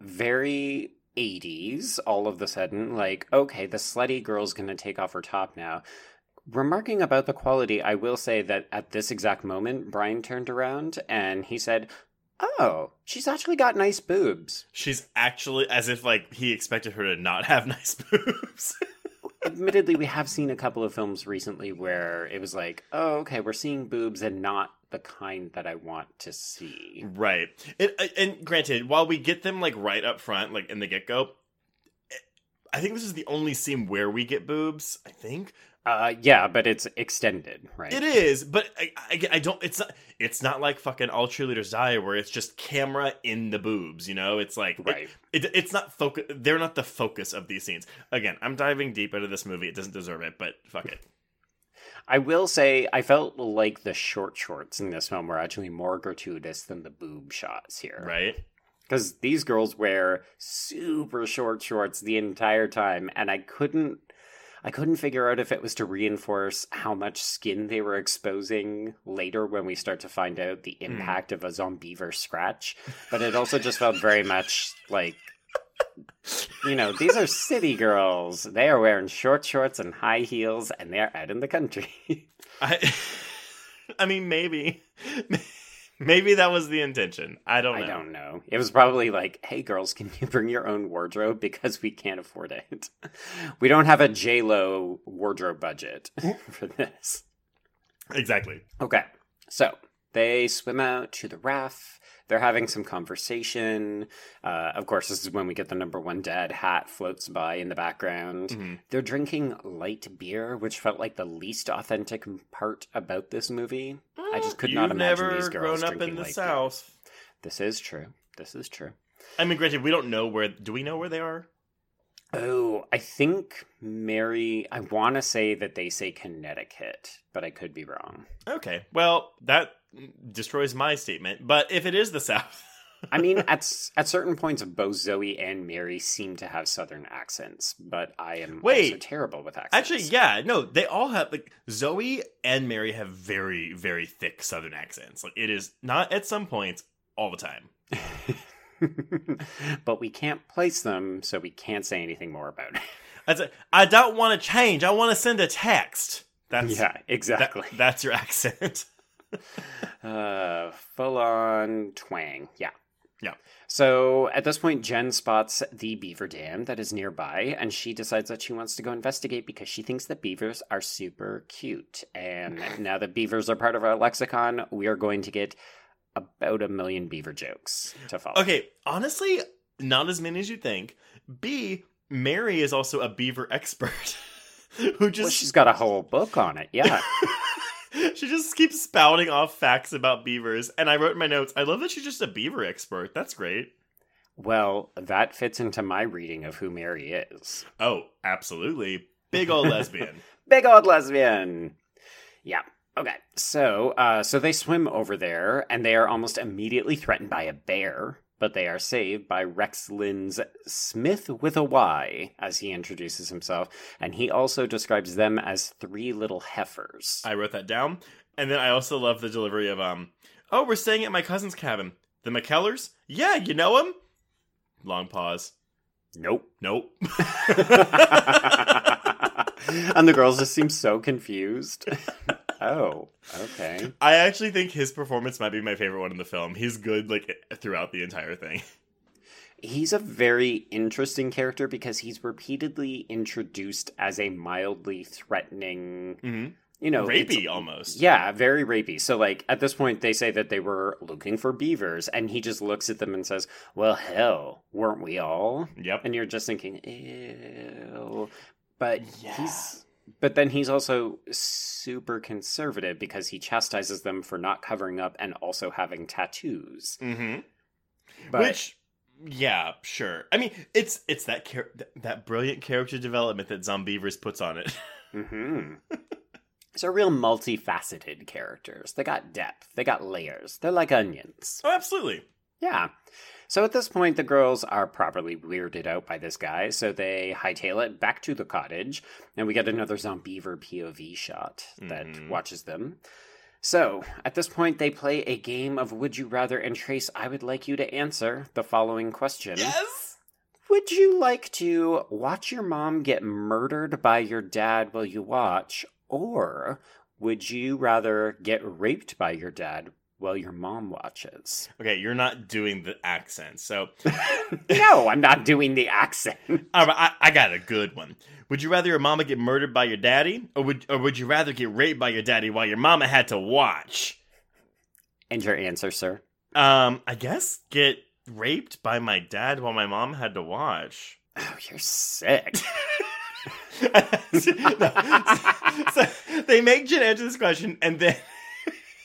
very 80s all of the sudden. Like, okay, the slutty girl's gonna take off her top now. Remarking about the quality, I will say that at this exact moment, Brian turned around and he said, Oh, she's actually got nice boobs. She's actually as if like he expected her to not have nice boobs. admittedly we have seen a couple of films recently where it was like oh okay we're seeing boobs and not the kind that i want to see right. And, uh, and granted, while we get them like right up front, like in the get go, eh, I think this is the only scene where we get boobs. I think uh yeah but it's extended right it is, but I, I, I don't. It's not. It's not like fucking all cheerleaders die, where it's just camera in the boobs. You know, it's like it- right It, it's not focus. They're not the focus of these scenes. Again, I'm diving deep into this movie. It doesn't deserve it, but fuck it. i will say i felt like the short shorts in this film were actually more gratuitous than the boob shots here Right? because these girls wear super short shorts the entire time and i couldn't i couldn't figure out if it was to reinforce how much skin they were exposing later when we start to find out the hmm. impact of a zombeaver scratch but it also just felt very much like You know, these are city girls. They are wearing short shorts and high heels, and they are out in the country. I, I mean, maybe, maybe that was the intention. I don't know. I don't know. It was probably like, hey, girls, can you bring your own wardrobe? Because we can't afford it. We don't have a J-Lo wardrobe budget for this. Exactly. Okay, so they swim out to the raft. They're having some conversation. Uh, of course, this is when we get the number one dad hat floats by in the background. Mhm. They're drinking light beer, which felt like the least authentic part about this movie. I just could not imagine these girls grown up drinking in the light beer. South. This is true. This is true. I mean, granted, we don't know where. Do we know where they are? Oh, I think Mary. I want to say that they say Connecticut, but I could be wrong. Okay. Well, that destroys my statement. But if it is the South, I mean, at at certain points, both Zoe and Mary seem to have Southern accents, but I am Wait. terrible with accents. actually, yeah, no, they all have like Zoe and Mary have very, very thick Southern accents. Like it is not at some points all the time. but we can't place them, so we can't say anything more about it. That's a, I don't want to change. I want to send a text. That's yeah, that- exactly. that's your accent. Uh, full on twang. Yeah. Yeah. So at this point, Jen spots the beaver dam that is nearby, and she decides that she wants to go investigate because she thinks that beavers are super cute. And now that beavers are part of our lexicon, we are going to get about a million beaver jokes to follow. Okay, honestly, not as many as you think. B, Mary is also a beaver expert who just Well, she's got a whole book on it. Yeah. she just keeps spouting off facts about beavers. And I wrote in my notes, I love that she's just a beaver expert. That's great. well, that fits into my reading of who Mary is. Oh, absolutely. Big old lesbian. Big old lesbian. Yeah. Okay. So, uh, so they swim over there, and they are almost immediately threatened by a bear, but they are saved by Rex Linn's Smith with a Y, as he introduces himself, and he also describes them as three little heifers. I wrote that down. And then I also love the delivery of um, oh, we're staying at my cousin's cabin. The McKellers? Yeah, you know him? Long pause. nope. Nope. and the girls just seem so confused. oh, okay. I actually think his performance might be my favorite one in the film. He's good like throughout the entire thing. He's a very interesting character because he's repeatedly introduced as a mildly threatening, Mm-hmm. you know, Rapey almost. Yeah, very rapey. So, like, at this point, they say that they were looking for beavers, and he just looks at them and says, Well, hell, weren't we all? Yep. And you're just thinking, Ew. But Yeah. he's. But then he's also super conservative because he chastises them for not covering up and also having tattoos. Mm-hmm. But Which, yeah, sure. I mean, it's it's that char- that brilliant character development that Zombeavers puts on it. hmm So real multifaceted characters. They got depth. They got layers. They're like onions. oh, absolutely. Yeah. So at this point, the girls are properly weirded out by this guy, so they hightail it back to the cottage, and we get another Zombeaver POV shot that Mhm. watches them. So, at this point, they play a game of Would You Rather, and Trace, I would like you to answer the following question. Yes. Would you like to watch your mom get murdered by your dad while you watch, or would you rather get raped by your dad while your mom watches? Okay, you're not doing the accent, so no, I'm not doing the accent. all right, I, I got a good one. Would you rather your mama get murdered by your daddy, or would or would you rather get raped by your daddy while your mama had to watch? And your answer, sir? Um, I guess get raped by my dad while my mom had to watch. Oh, you're sick. No. so they make Jen answer this question, and then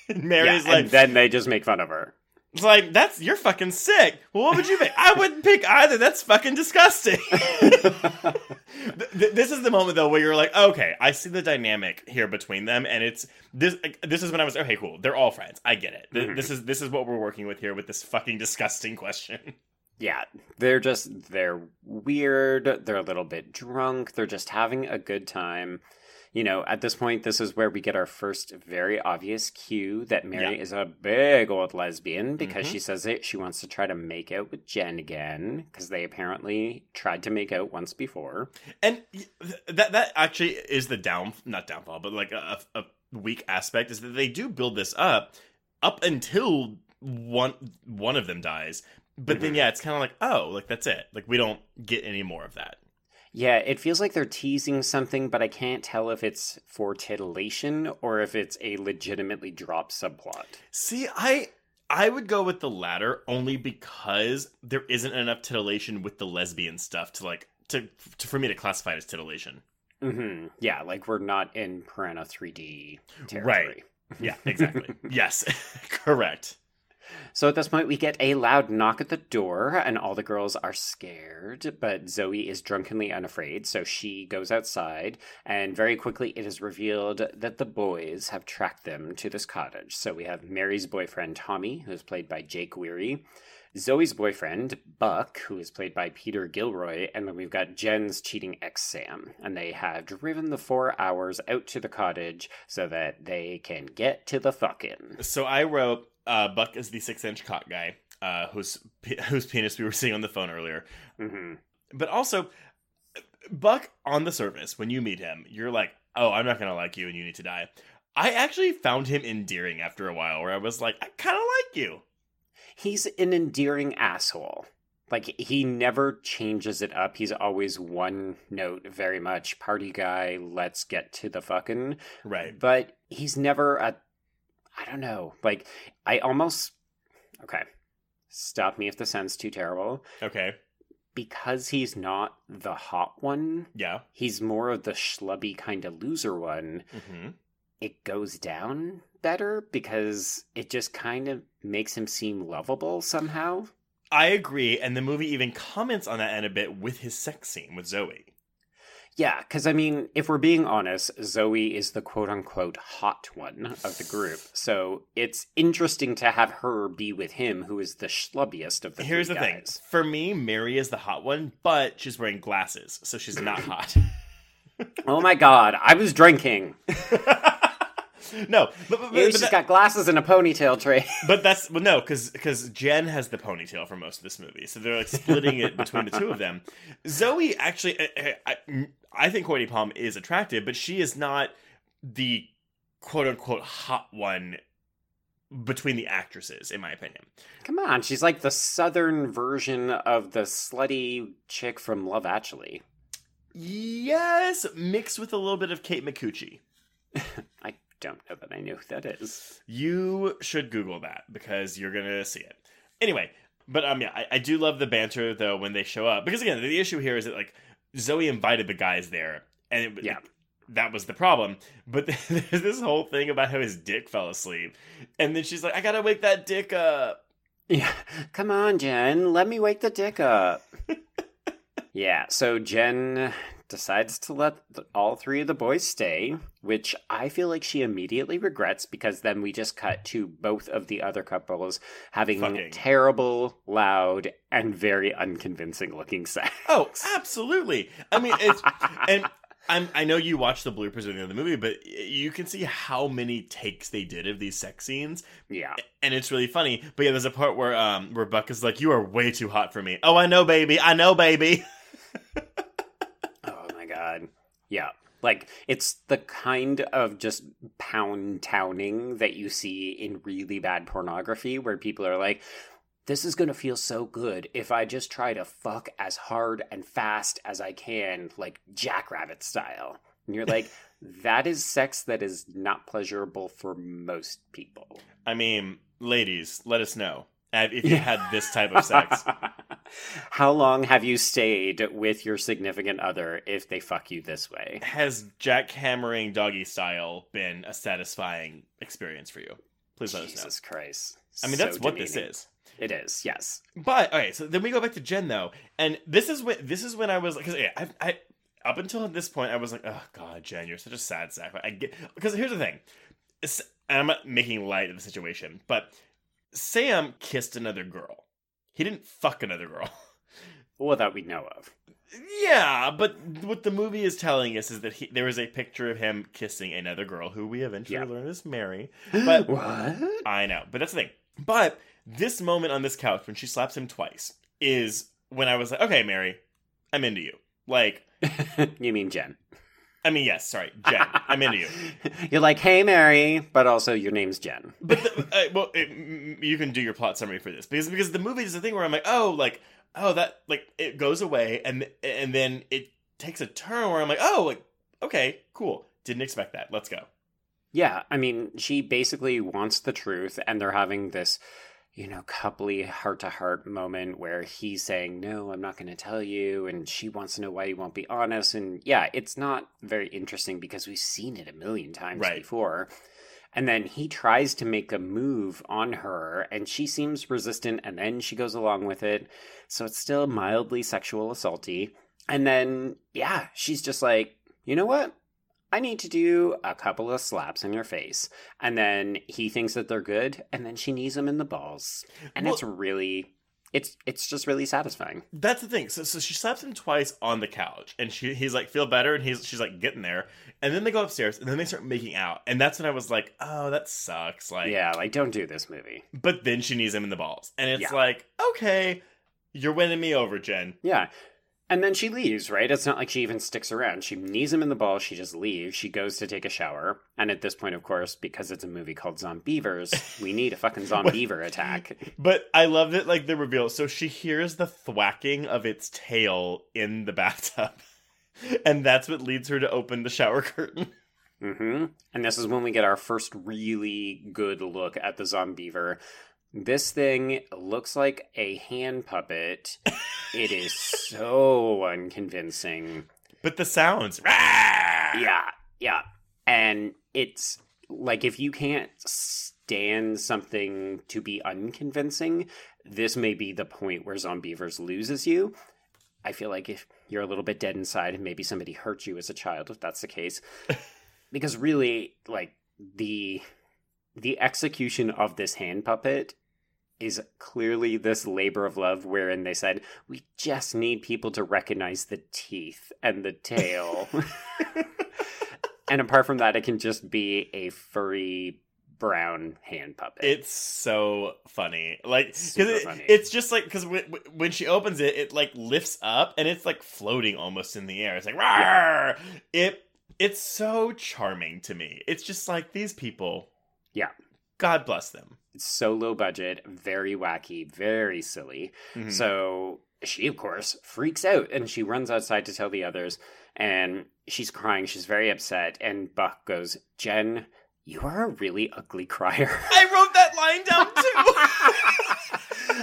yeah, Mary's and like, then they just make fun of her. It's like that's you're fucking sick. Well, what would you pick? I wouldn't pick either. That's fucking disgusting. Th- th- this is the moment though where you're like, okay, I see the dynamic here between them, and it's this. This is when I was okay, cool. They're all friends. I get it. Mhm. This is this is what we're working with here with this fucking disgusting question. Yeah, they're just they're weird. They're a little bit drunk. They're just having a good time. You know, at this point, this is where we get our first very obvious cue that Mary is a big old lesbian because Mhm. she says it. She wants to try to make out with Jen again because they apparently tried to make out once before. And that that actually is the down not downfall, but like a, a weak aspect is that they do build this up up until one one of them dies. But then Mhm. yeah, it's kind of like oh, like that's it. Like we don't get any more of that. Yeah, it feels like they're teasing something, but I can't tell if it's for titillation or if it's a legitimately dropped subplot. See, I I would go with the latter only because there isn't enough titillation with the lesbian stuff to like to, to for me to classify it as titillation. hmm Yeah, like we're not in Piranha 3D territory. Yeah, exactly. yes, correct. So at this point, we get a loud knock at the door, and all the girls are scared. But Zoe is drunkenly unafraid, so she goes outside. And very quickly, it is revealed that the boys have tracked them to this cottage. So we have Mary's boyfriend, Tommy, who's played by Jake Weary. Zoe's boyfriend, Buck, who is played by Peter Gilroy, and then we've got Jen's cheating ex Sam. And they have driven the four hours out to the cottage so that they can get to the fucking. So I wrote uh, Buck is the six inch cock guy, uh, whose whose penis we were seeing on the phone earlier. hmm But also, Buck on the surface, when you meet him, you're like, oh, I'm not gonna like you, and you need to die. I actually found him endearing after a while, where I was like, I kind of like you. he's an endearing asshole. Like he never changes it up. He's always one note, very much party guy. Let's get to the fucking. Right. But he's never a. I don't know. Like I almost. Okay, stop me if this sounds too terrible. Okay. Because he's not the hot one. Yeah. He's more of the schlubby kind of loser one. hmm It goes down better because it just kind of makes him seem lovable somehow. I agree, and the movie even comments on that in a bit with his sex scene with Zoe. Yeah, because I mean, if we're being honest, Zoe is the quote unquote hot one of the group. So it's interesting to have her be with him, who is the schlubbiest of the guys. Here's the thing: for me, Mary is the hot one, but she's wearing glasses, so she's not hot. Oh my god, I was drinking. no, but, but, Ew, but, she's got glasses and a ponytail tray. but that's well, no, because because Jen has the ponytail for most of this movie, so they're like splitting it between the two of them. Zoe actually, I, I, I think Cortney Palm is attractive, but she is not the quote unquote hot one between the actresses, in my opinion. Come on, she's like the southern version of the slutty chick from Love Actually. Yes, mixed with a little bit of Kate Micucci. I don't know that I know who that is. You should Google that because you're gonna see it. Anyway, but um, yeah, I, I do love the banter though when they show up because again, the issue here is that like Zoe invited the guys there, and it, Yeah. that was the problem. But there's this whole thing about how his dick fell asleep, and then she's like, "I gotta wake that dick up." Yeah. Come on, Jen. Let me wake the dick up. yeah. So Jen decides to let th- all three of the boys stay, which I feel like she immediately regrets because then we just cut to both of the other couples having Fucking. terrible, loud, and very unconvincing looking sex. Oh, absolutely. I mean, it's and. I'm, I know you watched the bloopers of the other movie, but you can see how many takes they did of these sex scenes, yeah. and it's really funny. But yeah, there's a part where um where Buck is like, "You are way too hot for me." Oh, I know, baby. I know, baby. God. Yeah. Like it's the kind of just pound towning that you see in really bad pornography where people are like this is going to feel so good if I just try to fuck as hard and fast as I can like jackrabbit style. And you're like that is sex that is not pleasurable for most people. I mean, ladies, let us know if you had this type of sex. How long have you stayed with your significant other if they fuck you this way? Has jackhammering doggy style been a satisfying experience for you? Please let us know. Jesus Christ. I mean, So that's what this is. It is, yes. But okay, so then we go back to Jen though, and this is when this is when I was because yeah, I, I up until this point I was like, oh god, Jen, you're such a sad sack. I get because here's the thing, It's- I'm not making light of the situation, but Sam kissed another girl. He didn't fuck another girl. Well, that we know of. Yeah, but what the movie is telling us is that he, there was a picture of him kissing another girl who we eventually Yeah. learn is Mary. But What? I know, but that's the thing. But this moment on this couch when she slaps him twice is when I was like, okay, Mary, I'm into you. Like, you mean Jen? I mean, yes, sorry, Jen, I'm into you. You're like, hey, Mary, but also your name's Jen. But the, uh, well, it, you can do your plot summary for this because because the movie is the thing where I'm like, oh, like, oh, that like it goes away and and then it takes a turn where I'm like, oh, like, okay, cool, didn't expect that. Let's go. Yeah, I mean, she basically wants the truth, and they're having this, you know, coupley heart to heart moment where he's saying, No, I'm not going to tell you. And she wants to know why you won't be honest. And yeah, it's not very interesting because we've seen it a million times Right. before. And then he tries to make a move on her, and she seems resistant, and then she goes along with it. So it's still mildly sexual assaulty. And then, yeah, she's just like, you know what? I need to do a couple of slaps in your face. And then he thinks that they're good, and then she knees him in the balls. And Well- it's really it's it's just really satisfying. That's the thing. So, so she slaps him twice on the couch, and she he's like feel better, and he's she's like getting there, and then they go upstairs, and then they start making out, and that's when I was like, oh, that sucks. Like, yeah, like don't do this movie. But then she knees him in the balls, and it's Yeah. like, okay, you're winning me over, Jen. Yeah. And then she leaves, right? It's not like she even sticks around. She knees him in the balls, she just leaves. She goes to take a shower. And at this point, of course, because it's a movie called Zombeavers, we need a fucking Zombeaver attack. But I loved it, like the reveal. So she hears the thwacking of its tail in the bathtub, and that's what leads her to open the shower curtain. hmm And this is when we get our first really good look at the Zombeaver. This thing looks like a hand puppet. it is so unconvincing. But the sounds, Yeah, yeah. And it's like if you can't stand something to be unconvincing, this may be the point where Zombeavers loses you. I feel like if you're a little bit dead inside maybe somebody hurt you as a child, if that's the case. because really, like the the execution of this hand puppet is clearly this labor of love wherein they said we just need people to recognize the teeth and the tail and apart from that it can just be a furry brown hand puppet It's so funny, like because it, it's just like because when, when she opens it, it like lifts up and it's like floating almost in the air. It's like Rawr! it. It's so charming to me. It's just like these people. Yeah. God bless them. it's so low budget very wacky very silly Mhm. So she, of course, freaks out and she runs outside to tell the others. And she's crying. She's very upset. And Buck goes, Jen, you are a really ugly crier. I wrote that line down too.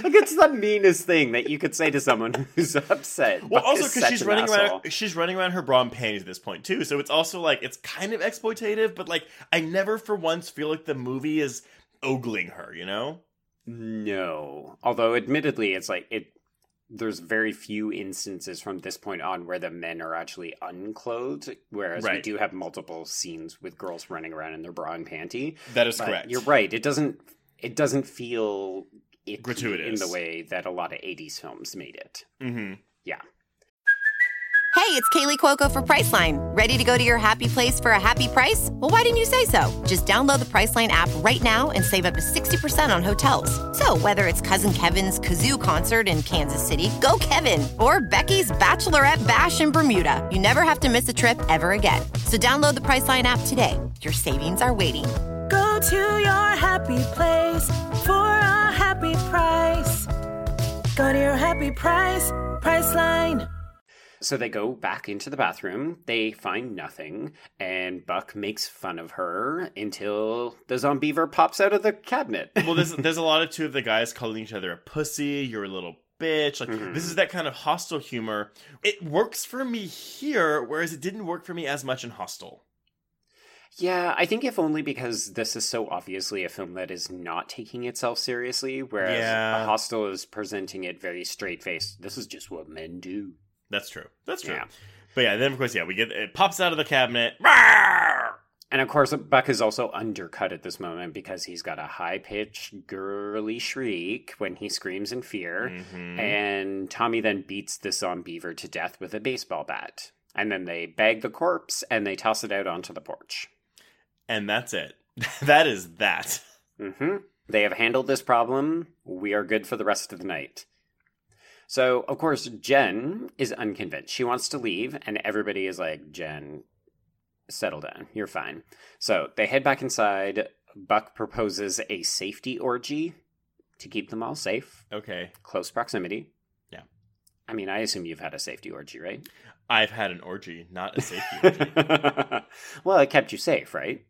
like, it's the meanest thing that you could say to someone who's upset. well, also because she's running asshole. around, she's running around her bra and panties at this point too. So it's also like it's kind of exploitative, but like I never for once feel like the movie is ogling her. You know? No. Although, admittedly, it's like it. There's very few instances from this point on where the men are actually unclothed, whereas we do have multiple scenes with girls running around in their bra and panty. That is But correct. You're right. It doesn't. It doesn't feel icky Gratuitous. in the way that a lot of '80s films made it. Mm-hmm. Yeah. Hey, it's Kaley Cuoco for Priceline. Ready to go to your happy place for a happy price? Well, why didn't you say so? Just download the Priceline app right now and save up to 60% on hotels. So, whether it's Cousin Kevin's Kazoo concert in Kansas City, go Kevin, or Becky's Bachelorette Bash in Bermuda, you never have to miss a trip ever again. So, download the Priceline app today. Your savings are waiting. Go to your happy place for a happy price. Go to your happy price, Priceline. So they go back into the bathroom. They find nothing, and Buck makes fun of her until the zombeaver pops out of the cabinet. well, there's there's a lot of two of the guys calling each other a pussy. You're a little bitch. Like Mhm. this is that kind of hostile humor. It works for me here, whereas it didn't work for me as much in Hostel. Yeah, I think if only because this is so obviously a film that is not taking itself seriously, whereas Yeah. Hostel is presenting it very straight faced. This is just what men do. That's true. That's true. Yeah. But yeah, then of course, yeah, we get it pops out of the cabinet. And of course, Buck is also undercut at this moment because he's got a high pitched, girly shriek when he screams in fear. Mhm. And Tommy then beats the Zombeaver to death with a baseball bat. And then they bag the corpse and they toss it out onto the porch. And that's it. that is that. hmm They have handled this problem. We are good for the rest of the night. So, of course, Jen is unconvinced. She wants to leave, and everybody is like, Jen, settle down. You're fine. So they head back inside. Buck proposes a safety orgy to keep them all safe, Okay. close proximity. Yeah. I mean, I assume you've had a safety orgy, right? I've had an orgy, not a safety orgy. well, it kept you safe, right?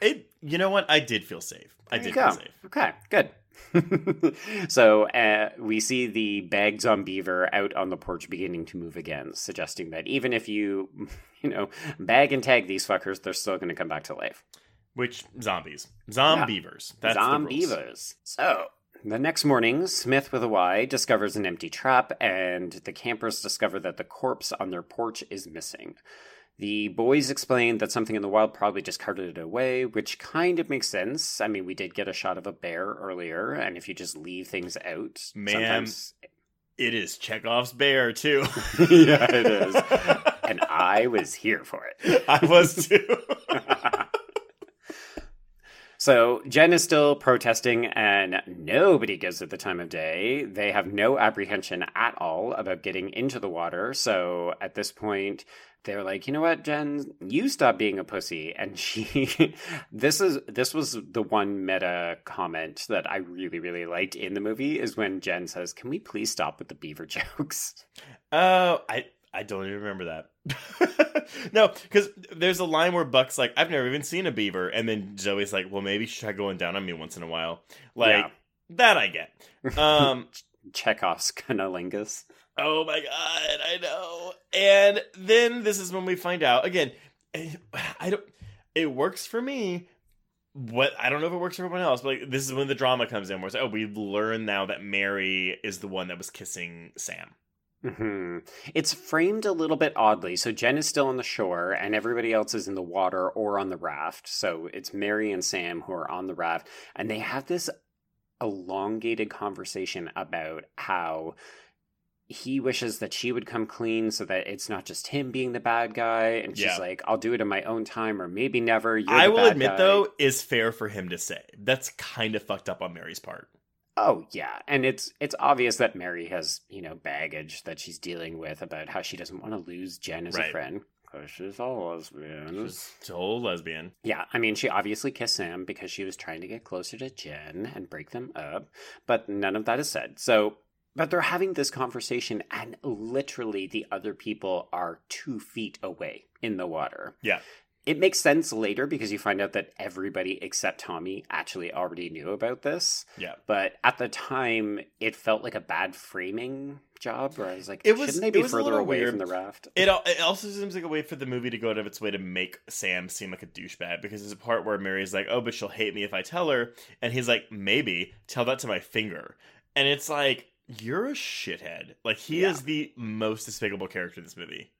It, you know what? I did feel safe. I There you did feel safe. Okay, good. so uh, we see the bagged beaver out on the porch beginning to move again, suggesting that even if you, you know, bag and tag these fuckers, they're still going to come back to life. Which zombies? Zombeavers. That's the rules. So the next morning, Smith with a Y discovers an empty trap, and the campers discover that the corpse on their porch is missing. The boys explain that something in the wild probably just carted it away, which kind of makes sense. I mean, we did get a shot of a bear earlier, and if you just leave things out, Man. sometimes. It is Chekhov's bear too. yeah, it is. and I was here for it. I was too. So Jen is still protesting, and nobody gives it the time of day. They have no apprehension at all about getting into the water. So at this point, they're like, you know what, Jen, you stop being a pussy. And she, this is this was the one meta comment that I really really liked in the movie is when Jen says, "Can we please stop with the beaver jokes?" Oh, I I don't even remember that. no, because there's a line where Buck's like, "I've never even seen a beaver," and then Zoe's like, "Well, maybe try going down on me once in a while." Like Yeah. that, I get. Um. Chekhov's cunnilingus. oh my god, I know. And then this is when we find out again. I don't. It works for me. What I don't know if it works for everyone else, but like this is when the drama comes in. Where it's like, oh, we learn now that Mary is the one that was kissing Sam. Hmm It's framed a little bit oddly. So Jen is still on the shore, and everybody else is in the water or on the raft. So it's Mary and Sam who are on the raft, and they have this elongated conversation about how he wishes that she would come clean so that it's not just him being the bad guy and she's Yeah. like i'll do it in my own time or maybe never You're I will admit guy." though, is fair for him to say. That's kind of fucked up on Mary's part. Oh yeah, and it's it's obvious that Mary has you know baggage that she's dealing with about how she doesn't want to lose Jen as a Right. friend because she's a lesbian. She's so lesbian. Yeah, I mean she obviously kissed Sam because she was trying to get closer to Jen and break them up, but none of that is said. So, but they're having this conversation, and literally the other people are two feet away in the water. Yeah. It makes sense later because you find out that everybody except Tommy actually already knew about this. Yeah. But at the time, it felt like a bad framing job where I was like, It was- shouldn't they it be further away weird. from the raft? It, it also seems like a way for the movie to go out of its way to make Sam seem like a douchebag because there's a part where Mary's like, "Oh, but she'll hate me if I tell her," and he's like, "Maybe tell that to my finger," and it's like, "You're a shithead." Like he Yeah. is the most despicable character in this movie.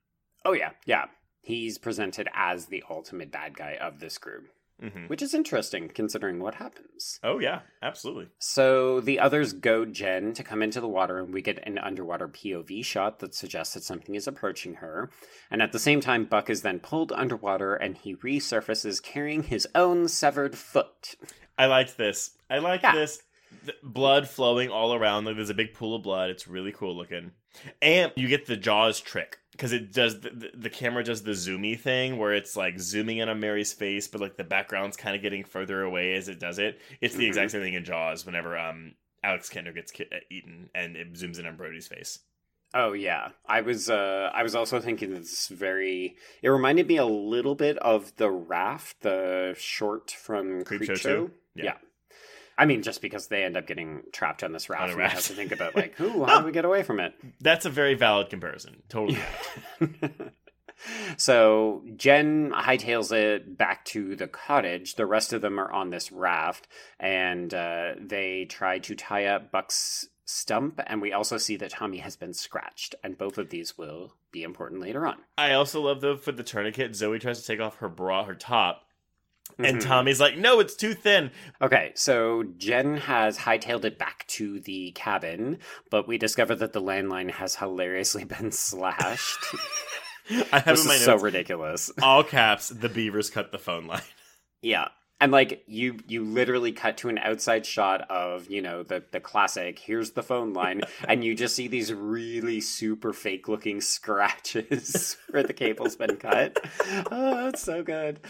Oh, yeah, yeah. He's presented as the ultimate bad guy of this group, hmm which is interesting considering what happens. Oh yeah, absolutely. So the others goad Jen to come into the water, and we get an underwater POV shot that suggests that something is approaching her. And at the same time, Buck is then pulled underwater and he resurfaces carrying his own severed foot. I liked this. I liked Yeah. this. The blood flowing all around. Like there's a big pool of blood. It's really cool looking. And you get the Jaws trick because it does the, the, camera does the zoomy thing where it's like zooming in on Mary's face, but like the background's kind of getting further away as it does it. It's the exact same thing in Jaws whenever um Alex Kintner gets ki- uh, eaten and it zooms in on Brody's face. Oh yeah, I was. Uh, I was also thinking this very. It reminded me a little bit of the raft, the short from Creep Creep, Show? Yeah. Yeah. I mean, just because they end up getting trapped on this raft, On a have to think about like, ooh, how do we get away from it? That's a very valid comparison. Totally. so Jen hightails it back to the cottage. The rest of them are on this raft, and uh, they try to tie up Buck's stump. And we also see that Tommy has been scratched, and both of these will be important later on. I also love though for the tourniquet, Zoe tries to take off her bra, her top, And Mhm. Tommy's like, no, it's too thin. Okay, so Jen has hightailed it back to the cabin, but we discover that the landline has hilariously been slashed. I have this in my is notes, so ridiculous. all caps, the beavers cut the phone line. Yeah. And like you you literally cut to an outside shot of, you know, the the classic, here's the phone line, and you just see these really super fake looking scratches where the cable's been cut. Oh, it's so good.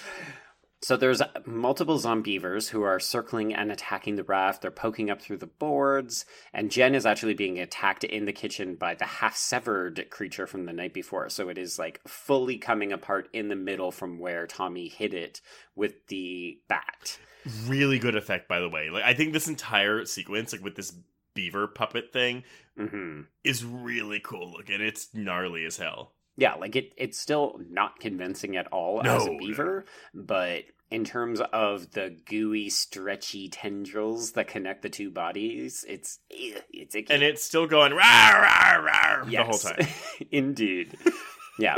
So there's multiple zombeavers who are circling and attacking the raft. They're poking up through the boards, and Jen is actually being attacked in the kitchen by the half-severed creature from the night before. So it is like fully coming apart in the middle from where Tommy hit it with the bat. Really good effect, by the way. Like I think this entire sequence, like with this beaver puppet thing, hmm is really cool looking. It's gnarly as hell. Yeah, like it it's still not convincing at all No, as a no. beaver, but in terms of the gooey, stretchy tendrils that connect the two bodies, it's it's icky. And it's still going rah rah rah the whole Yes, time. Indeed. Yeah.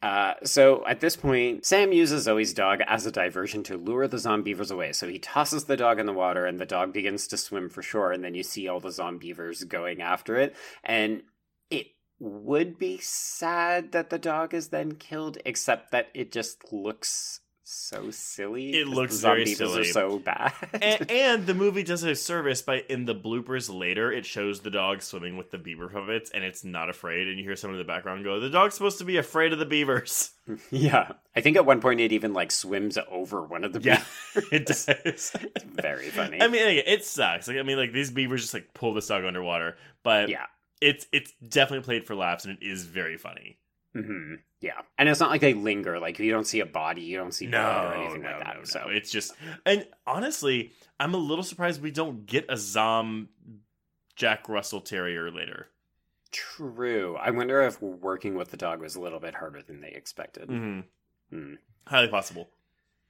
Uh, so at this point, Sam uses Zoe's dog as a diversion to lure the zombeavers away. So he tosses the dog in the water, and the dog begins to swim for shore. And then you see all the zombeavers going after it. And it would be sad that the dog is then killed, except that it just looks so silly. It looks the very silly. Are so bad. and, and the movie does a service by in the bloopers later it shows the dog swimming with the beaver puppets and it's not afraid and you hear someone in the background go the dog's supposed to be afraid of the beavers yeah, I think at one point it even like swims over one of the yeah beavers. it does It's very funny. i mean it sucks like i mean like these beavers just like pull this dog underwater but yeah. it's it's definitely played for laughs and it is very funny hmm Yeah, and it's not like they linger. Like you don't see a body, you don't see blood or anything like that. so it's just and honestly i'm a little surprised we don't get a zom jack russell terrier later true. I wonder if working with the dog was a little bit harder than they expected. mm-hmm. Hmm. highly possible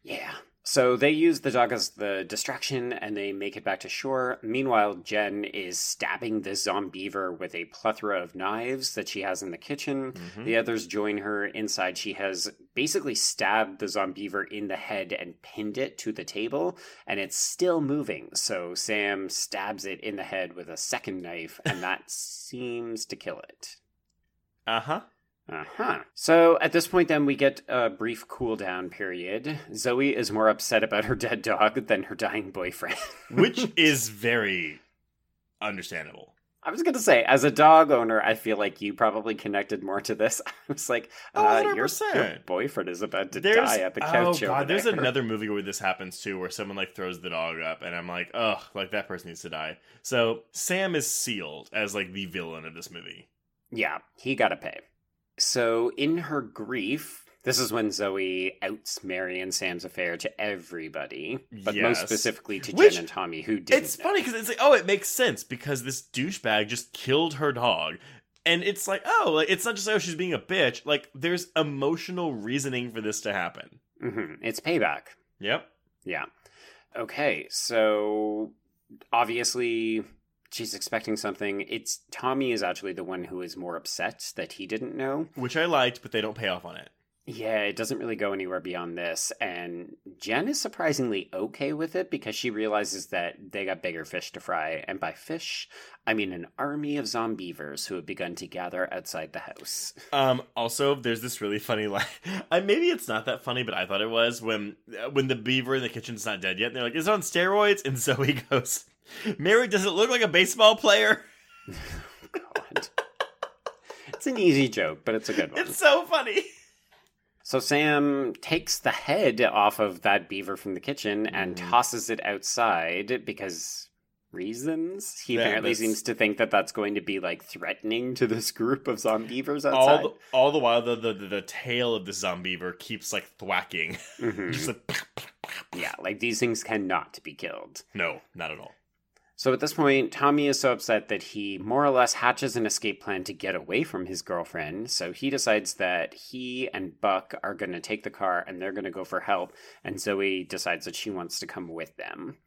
Yeah. So they use the dog as the distraction and they make it back to shore. Meanwhile, Jen is stabbing the zombeaver with a plethora of knives that she has in the kitchen. Mhm. The others join her inside. She has basically stabbed the zombeaver in the head and pinned it to the table, and it's still moving. So Sam stabs it in the head with a second knife, and that seems to kill it. uh-huh Uh huh. So at this point, then we get a brief cool down period. Zoe is more upset about her dead dog than her dying boyfriend. which is very understandable. I was gonna say, as a dog owner, I feel like you probably connected more to this. I was like, Oh, uh, your, your boyfriend is about to There's die at the couch oh god, there's there. another movie where this happens too, where someone like throws the dog up, and I'm like, ugh, like that person needs to die. So Sam is sealed as like the villain of this movie. Yeah, he gotta pay. So in her grief, this is when Zoe outs Mary and Sam's affair to everybody, but most specifically to Which- Jen and Tommy, who didn't. It's know. funny because it's like, oh, it makes sense because this douchebag just killed her dog. And it's like, oh, like it's not just oh she's being a bitch. Like there's emotional reasoning for this to happen. hmm It's payback. Yep. Yeah. Okay, so obviously she's expecting something. It's Tommy is actually the one who is more upset that he didn't know. Which I liked, but they don't pay off on it. Yeah, it doesn't really go anywhere beyond this. And Jen is surprisingly okay with it because she realizes that they got bigger fish to fry. And by fish, I mean an army of zombeavers who have begun to gather outside the house. Um. Also, there's this really funny line. I maybe it's not that funny, but I thought it was when uh, when the beaver in the kitchen's not dead yet. And they're like, "Is it on steroids?" And Zoe goes, "Mary, does it look like a baseball player?" God. it's an easy joke, but it's a good one. It's so funny. So Sam takes the head off of that beaver from the kitchen and Mhm. tosses it outside because reasons. He Yeah, apparently that's- seems to think that that's going to be like threatening to this group of zombeavers outside. All the, all the while, the, the the tail of the zombeaver keeps like thwacking. Mhm. Just like, Yeah, like these things cannot be killed. no, not at all. So at this point, Tommy is so upset that he more or less hatches an escape plan to get away from his girlfriend. So he decides that he and Buck are going to take the car and they're going to go for help. And Zoe decides that she wants to come with them.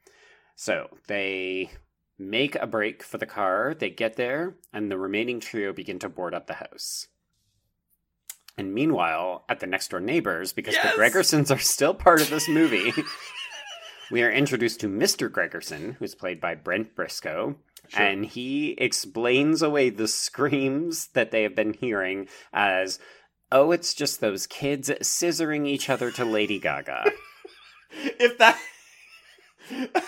So they make a break for the car. They get there, and the remaining trio begin to board up the house. And meanwhile, at the next door neighbors, because Yes! the Gregersons are still part of this movie, we are introduced to Mr. Gregerson, who's played by Brent Briscoe. And he explains away the screams that they have been hearing as, oh, it's just those kids scissoring each other to Lady Gaga. if that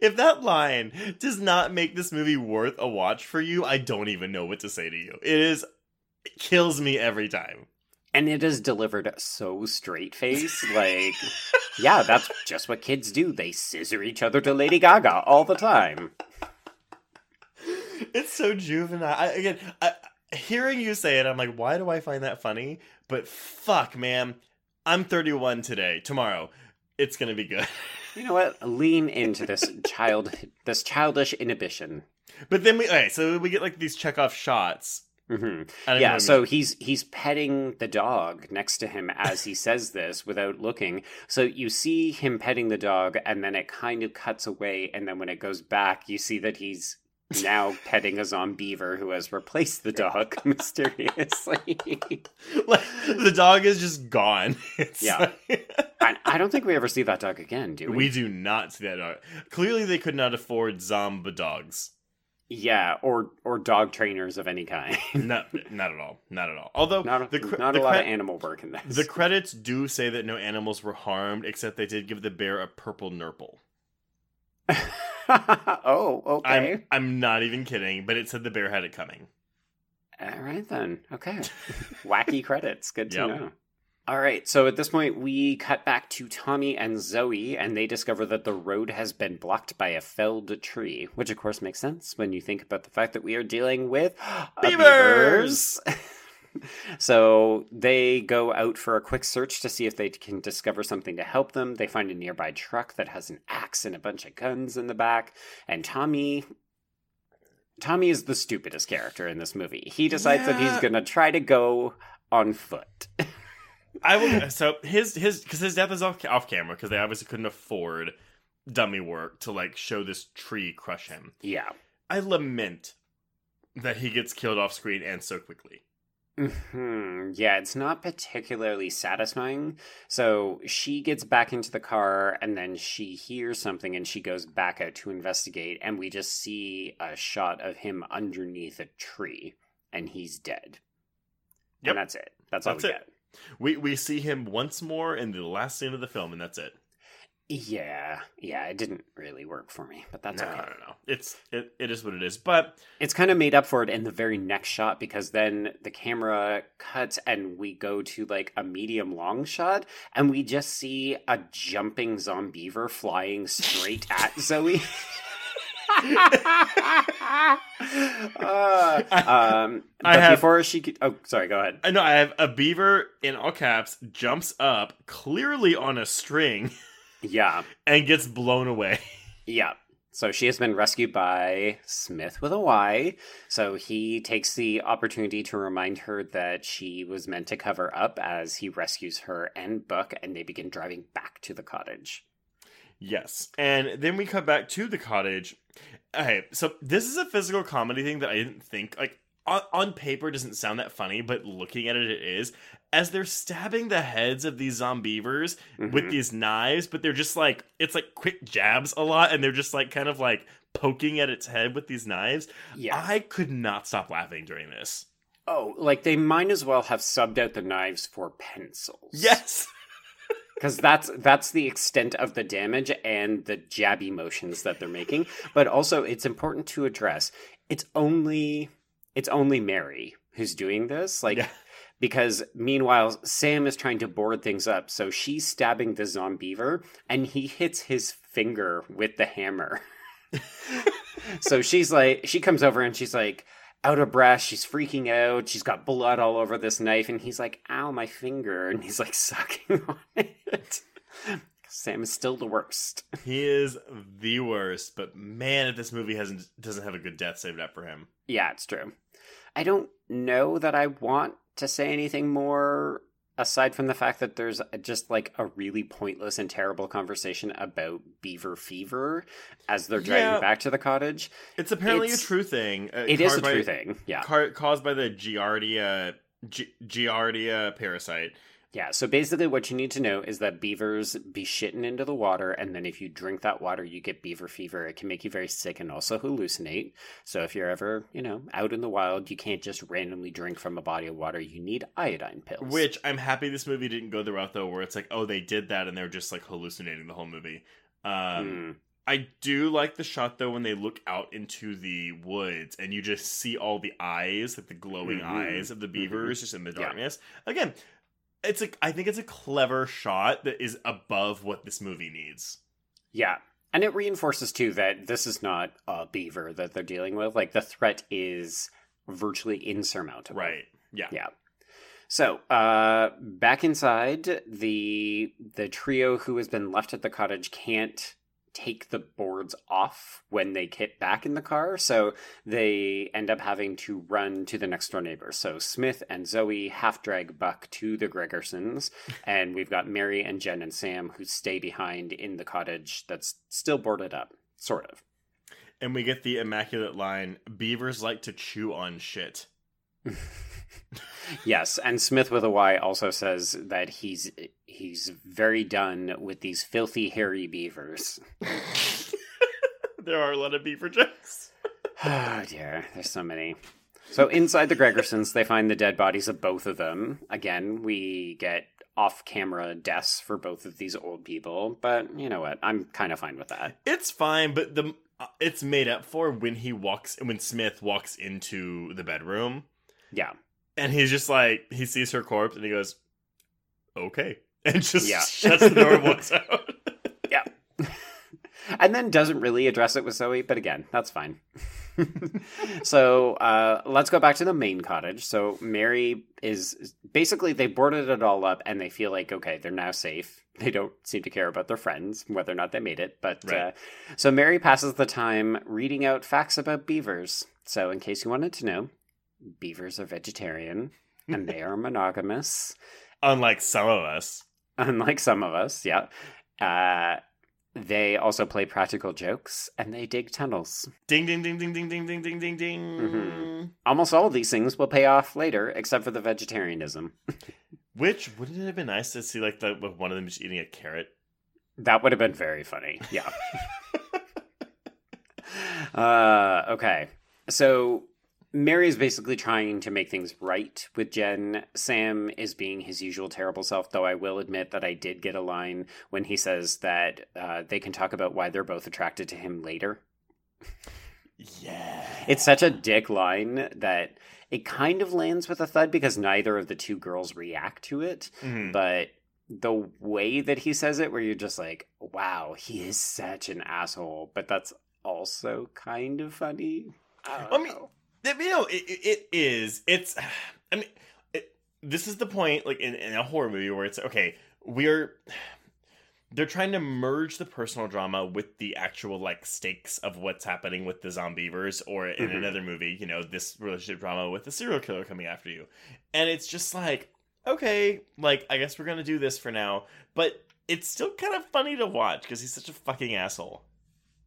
if that line does not make this movie worth a watch for you, I don't even know what to say to you. It is it kills me every time. And it is delivered so straight face. Like, yeah, that's just what kids do. They scissor each other to Lady Gaga all the time. It's so juvenile. I, again, I, hearing you say it, I'm like, why do I find that funny? But fuck, man, I'm 31 today. Tomorrow, it's gonna be good. You know what? Lean into this child, this childish inhibition. But then we, okay, so we get like these Chekhov shots. Hmm I even Yeah, so he's he's petting the dog next to him as he says this without looking. So you see him petting the dog, and then it kind of cuts away, and then when it goes back, you see that he's now petting a zombeaver who has replaced the dog mysteriously. like, the dog is just gone. It's Yeah. like- and I don't think we ever see that dog again, do we? we do not see that dog. Clearly, they could not afford zombie dogs. Yeah, or or dog trainers of any kind. not, not at all. Not at all. Although not the, not the a lot cre- of animal work in this. The credits do say that no animals were harmed, except they did give the bear a purple nurple. oh, okay. I'm I'm not even kidding, but it said the bear had it coming. All right then. Okay. Wacky credits. Good to Yep. know. All right. So at this point, we cut back to Tommy and Zoe, and they discover that the road has been blocked by a felled tree, which of course makes sense when you think about the fact that we are dealing with Beavers! so they go out for a quick search to see if they can discover something to help them. They find a nearby truck that has an axe and a bunch of guns in the back, and Tommy Tommy is the stupidest character in this movie. He decides that he's going to try to go on foot. I will. So his his because his death is off off camera because they obviously couldn't afford dummy work to like show this tree crush him. yeah. I lament that he gets killed off screen and so quickly. hmm Yeah, it's not particularly satisfying. So she gets back into the car and then she hears something and she goes back out to investigate. And we just see a shot of him underneath a tree and he's dead. Yep. And that's it. That's all That's we it. get. We we see him once more in the last scene of the film, and that's it. Yeah. Yeah, it didn't really work for me, but that's no, okay. no, no. It's it, it is what it is. But it's kind of made up for it in the very next shot because then the camera cuts and we go to like a medium long shot and we just see a jumping zombeaver flying straight at Zoe. Uh, um, I have- before she could, oh sorry go ahead I know I have a beaver in all caps jumps up clearly on a string yeah and gets blown away. Yeah. So she has been rescued by Smith with a Y. So he takes the opportunity to remind her that she was meant to cover up as he rescues her and Buck, and they begin driving back to the cottage. Yes. And then we come back to the cottage. Okay, so this is a physical comedy thing that I didn't think like on, on paper doesn't sound that funny, but looking at it it is. As they're stabbing the heads of these zombeavers with Mhm. these knives, but they're just like it's like quick jabs a lot and they're just like kind of like poking at its head with these knives. Yeah. I could not stop laughing during this. oh, like they might as well have subbed out the knives for pencils. Yes. because that's that's the extent of the damage and the jabby motions that they're making. But also, it's important to address it's only it's only Mary who's doing this, like. Yeah. Because meanwhile, Sam is trying to board things up, so she's stabbing the zombeaver, and he hits his finger with the hammer. so she's like, she comes over and she's like, out of breath. She's freaking out. She's got blood all over this knife, and he's like, "Ow, my finger!" And he's like sucking on it. Sam is still the worst. He is the worst, but man, if this movie hasn't doesn't have a good death saved up for him. Yeah, it's true. I don't know that I want to say anything more aside from the fact that there's just like a really pointless and terrible conversation about beaver fever as they're driving Yeah. back to the cottage. It's apparently It's- a true thing. Uh, It is a true thing. Yeah. car- caused by the Giardia Gi- Giardia parasite. Yeah, so basically what you need to know is that beavers be shitting into the water, and then if you drink that water, you get beaver fever. It can make you very sick and also hallucinate. So if you're ever, you know, out in the wild, you can't just randomly drink from a body of water. You need iodine pills. Which I'm happy this movie didn't go the route though, where it's like, oh, they did that and they're just like hallucinating the whole movie. Um, Hmm. I do like the shot though when they look out into the woods and you just see all the eyes, like the glowing Mhm. eyes of the beavers just in the Yeah. darkness. Again, it's a I think it's a clever shot that is above what this movie needs. Yeah. And it reinforces too that this is not a beaver that they're dealing with. Like the threat is virtually insurmountable. Right. Yeah. Yeah. So, uh back inside, the the trio who has been left at the cottage can't take the boards off when they get back in the car, so they end up having to run to the next door neighbor. So Smith and Zoe half drag Buck to the Gregersons, and we've got Mary and Jen and Sam who stay behind in the cottage that's still boarded up, sort of. And we get the immaculate line, beavers like to chew on shit. Yes, and Smith with a Y also says that he's he's very done with these filthy hairy beavers. there are a lot of beaver jokes. Oh dear, there's so many. So inside the Gregersons, they find the dead bodies of both of them. Again, we get off-camera deaths for both of these old people, but you know what? I'm kind of fine with that. It's fine, but the uh, it's made up for when he walks when Smith walks into the bedroom Yeah. and he's just like he sees her corpse and he goes, "Okay," and just Yeah. shuts the door and walks out. Yeah. and then doesn't really address it with Zoe, but again, that's fine. so uh, let's go back to the main cottage. So Mary is basically they boarded it all up and they feel like okay, they're now safe. They don't seem to care about their friends, whether or not they made it. But Right. uh, so Mary passes the time reading out facts about beavers. So in case you wanted to know, beavers are vegetarian and they are monogamous Unlike some of us, unlike some of us, yeah. Uh, they also play practical jokes and they dig tunnels. ding ding ding ding ding ding ding ding ding ding. Mhm. Almost all of these things will pay off later, except for the vegetarianism. Which wouldn't it have been nice to see like the with one of them just eating a carrot? That would have been very funny. Yeah. uh, okay. So Mary is basically trying to make things right with Jen. Sam is being his usual terrible self, though I will admit that I did get a line when he says that uh, they can talk about why they're both attracted to him later. Yeah. It's such a dick line that it kind of lands with a thud because neither of the two girls react to it. Mhm. But the way that he says it, where you're just like, wow, he is such an asshole, but that's also kind of funny. I, I mean, you know, it, it is. It's. I mean, it, this is the point, like in, in a horror movie, where it's okay. We're they're trying to merge the personal drama with the actual like stakes of what's happening with the zombeavers, or in Mhm. another movie, you know, this relationship drama with the serial killer coming after you, and it's just like, okay, like I guess we're gonna do this for now, but it's still kind of funny to watch because he's such a fucking asshole.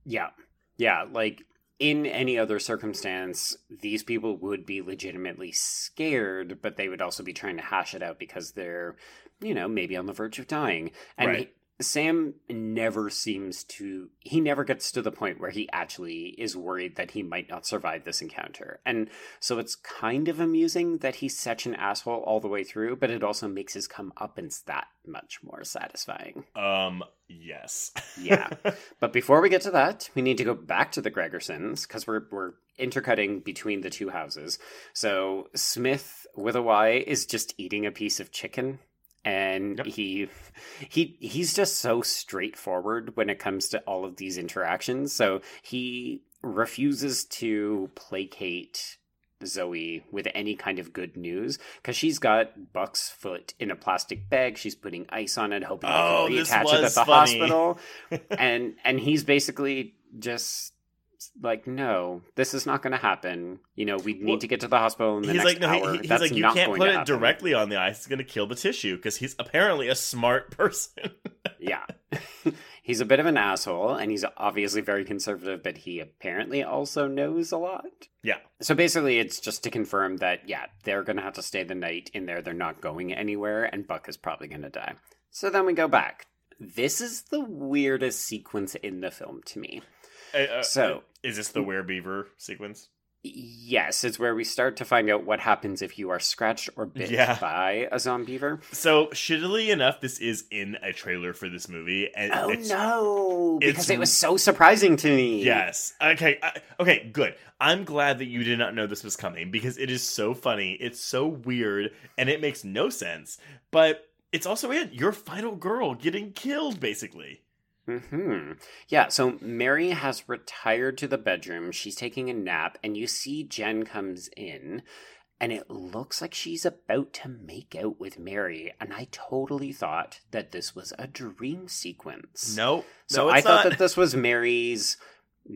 yeah, yeah, like. In any other circumstance, these people would be legitimately scared, but they would also be trying to hash it out because they're, you know, maybe on the verge of dying. And Right. Sam never seems to he never gets to the point where he actually is worried that he might not survive this encounter. And so it's kind of amusing that he's such an asshole all the way through, but it also makes his comeuppance that much more satisfying. Um, yes, Yeah. But before we get to that, we need to go back to the Gregersons because we're we're intercutting between the two houses. So Smith with a Y is just eating a piece of chicken and Yep. he he he's just so straightforward when it comes to all of these interactions. So he refuses to placate Zoe with any kind of good news because she's got Buck's foot in a plastic bag. She's putting ice on it, hoping Oh, he reattach it at the funny. hospital. and and he's basically just like, no, this is not going to happen. You know, we need Well, to get to the hospital in the he's next like, no, hour. he- he's That's like, you can't put it happen." directly on the ice. It's going to kill the tissue because he's apparently a smart person. Yeah. he's a bit of an asshole, and he's obviously very conservative, but he apparently also knows a lot. Yeah. So basically, it's just to confirm that, yeah, they're going to have to stay the night in there. They're not going anywhere, and Buck is probably going to die. So then we go back. This is the weirdest sequence in the film to me. Uh, uh, So- is this the werebeaver sequence? Yes, it's where we start to find out what happens if you are scratched or bit Yeah. by a zombeaver. So shittily enough, this is in a trailer for this movie, and Oh it's, no! Because it was so surprising to me. Yes. Okay. I, okay. Good. I'm glad that you did not know this was coming because it is so funny. It's so weird, and it makes no sense. But it's also it. Your final girl getting killed, basically. Hmm. Yeah. So Mary has retired to the bedroom. She's taking a nap, and you see Jen comes in, and it looks like she's about to make out with Mary. And I totally thought that this was a dream sequence. No. So no, I thought not. that this was Mary's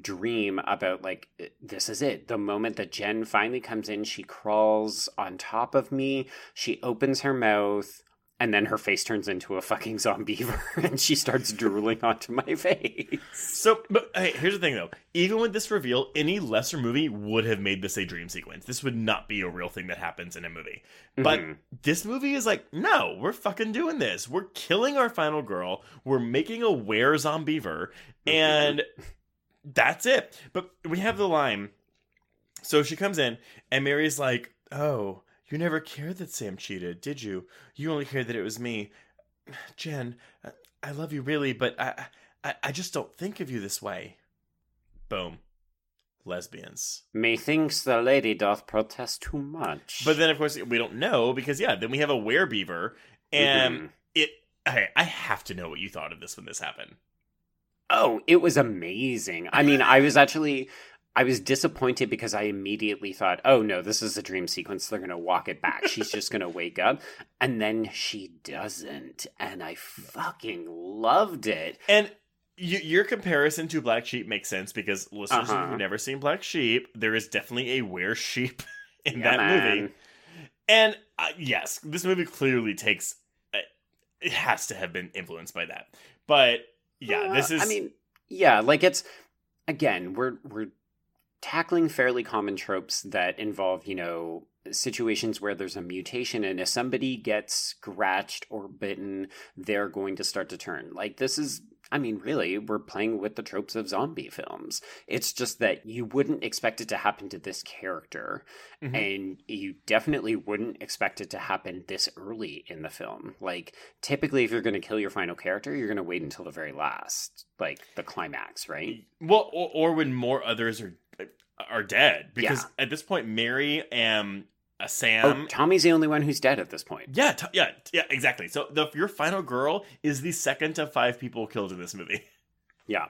dream about like this is it the moment that jen finally comes in she crawls on top of me she opens her mouth and then her face turns into a fucking zombeaver and she starts drooling onto my face So, but hey, here's the thing though. Even with this reveal, any lesser movie would have made this a dream sequence. This would not be a real thing that happens in a movie. But Mhm. this movie is like, no, we're fucking doing this. We're killing our final girl. We're making a were zombeaver, and that's it. But we have the line. So she comes in, and Mary's like, "Oh, you never cared that Sam cheated, did you? You only cared that it was me, Jen. I- love you really, but I, I, I just don't think of you this way." Boom, lesbians. methinks the lady doth protest too much But then, of course, we don't know because yeah, then we have a werebeaver, and Mhm. it. Okay, I have to know what you thought of this when this happened. Oh, it was amazing. I mean, I was actually I was disappointed because I immediately thought, "Oh no, this is a dream sequence. They're going to walk it back. She's just going to wake up." And then she doesn't, and I fucking loved it. And y- your comparison to Black Sheep makes sense because listeners Uh-huh. who've never seen Black Sheep, there is definitely a were sheep in Yeah, that man. movie. And uh, yes, this movie clearly takes. Uh, it has to have been influenced by that. But yeah, Uh, this is. I mean, yeah, like it's again, we're we're tackling fairly common tropes that involve, you know, situations where there's a mutation and if somebody gets scratched or bitten, they're going to start to turn. Like this is I mean, really, we're playing with the tropes of zombie films. It's just that you wouldn't expect it to happen to this character, Mhm. and you definitely wouldn't expect it to happen this early in the film. Like, typically, if you're going to kill your final character, you're going to wait until the very last, like the climax, right? Well, or, or when more others are are dead, because Yeah. at this point, Mary and uh, Oh, Sam. Tommy's the only one who's dead at this point. yeah, t- yeah, yeah, exactly. So the your final girl is the second of five people killed in this movie. Yeah.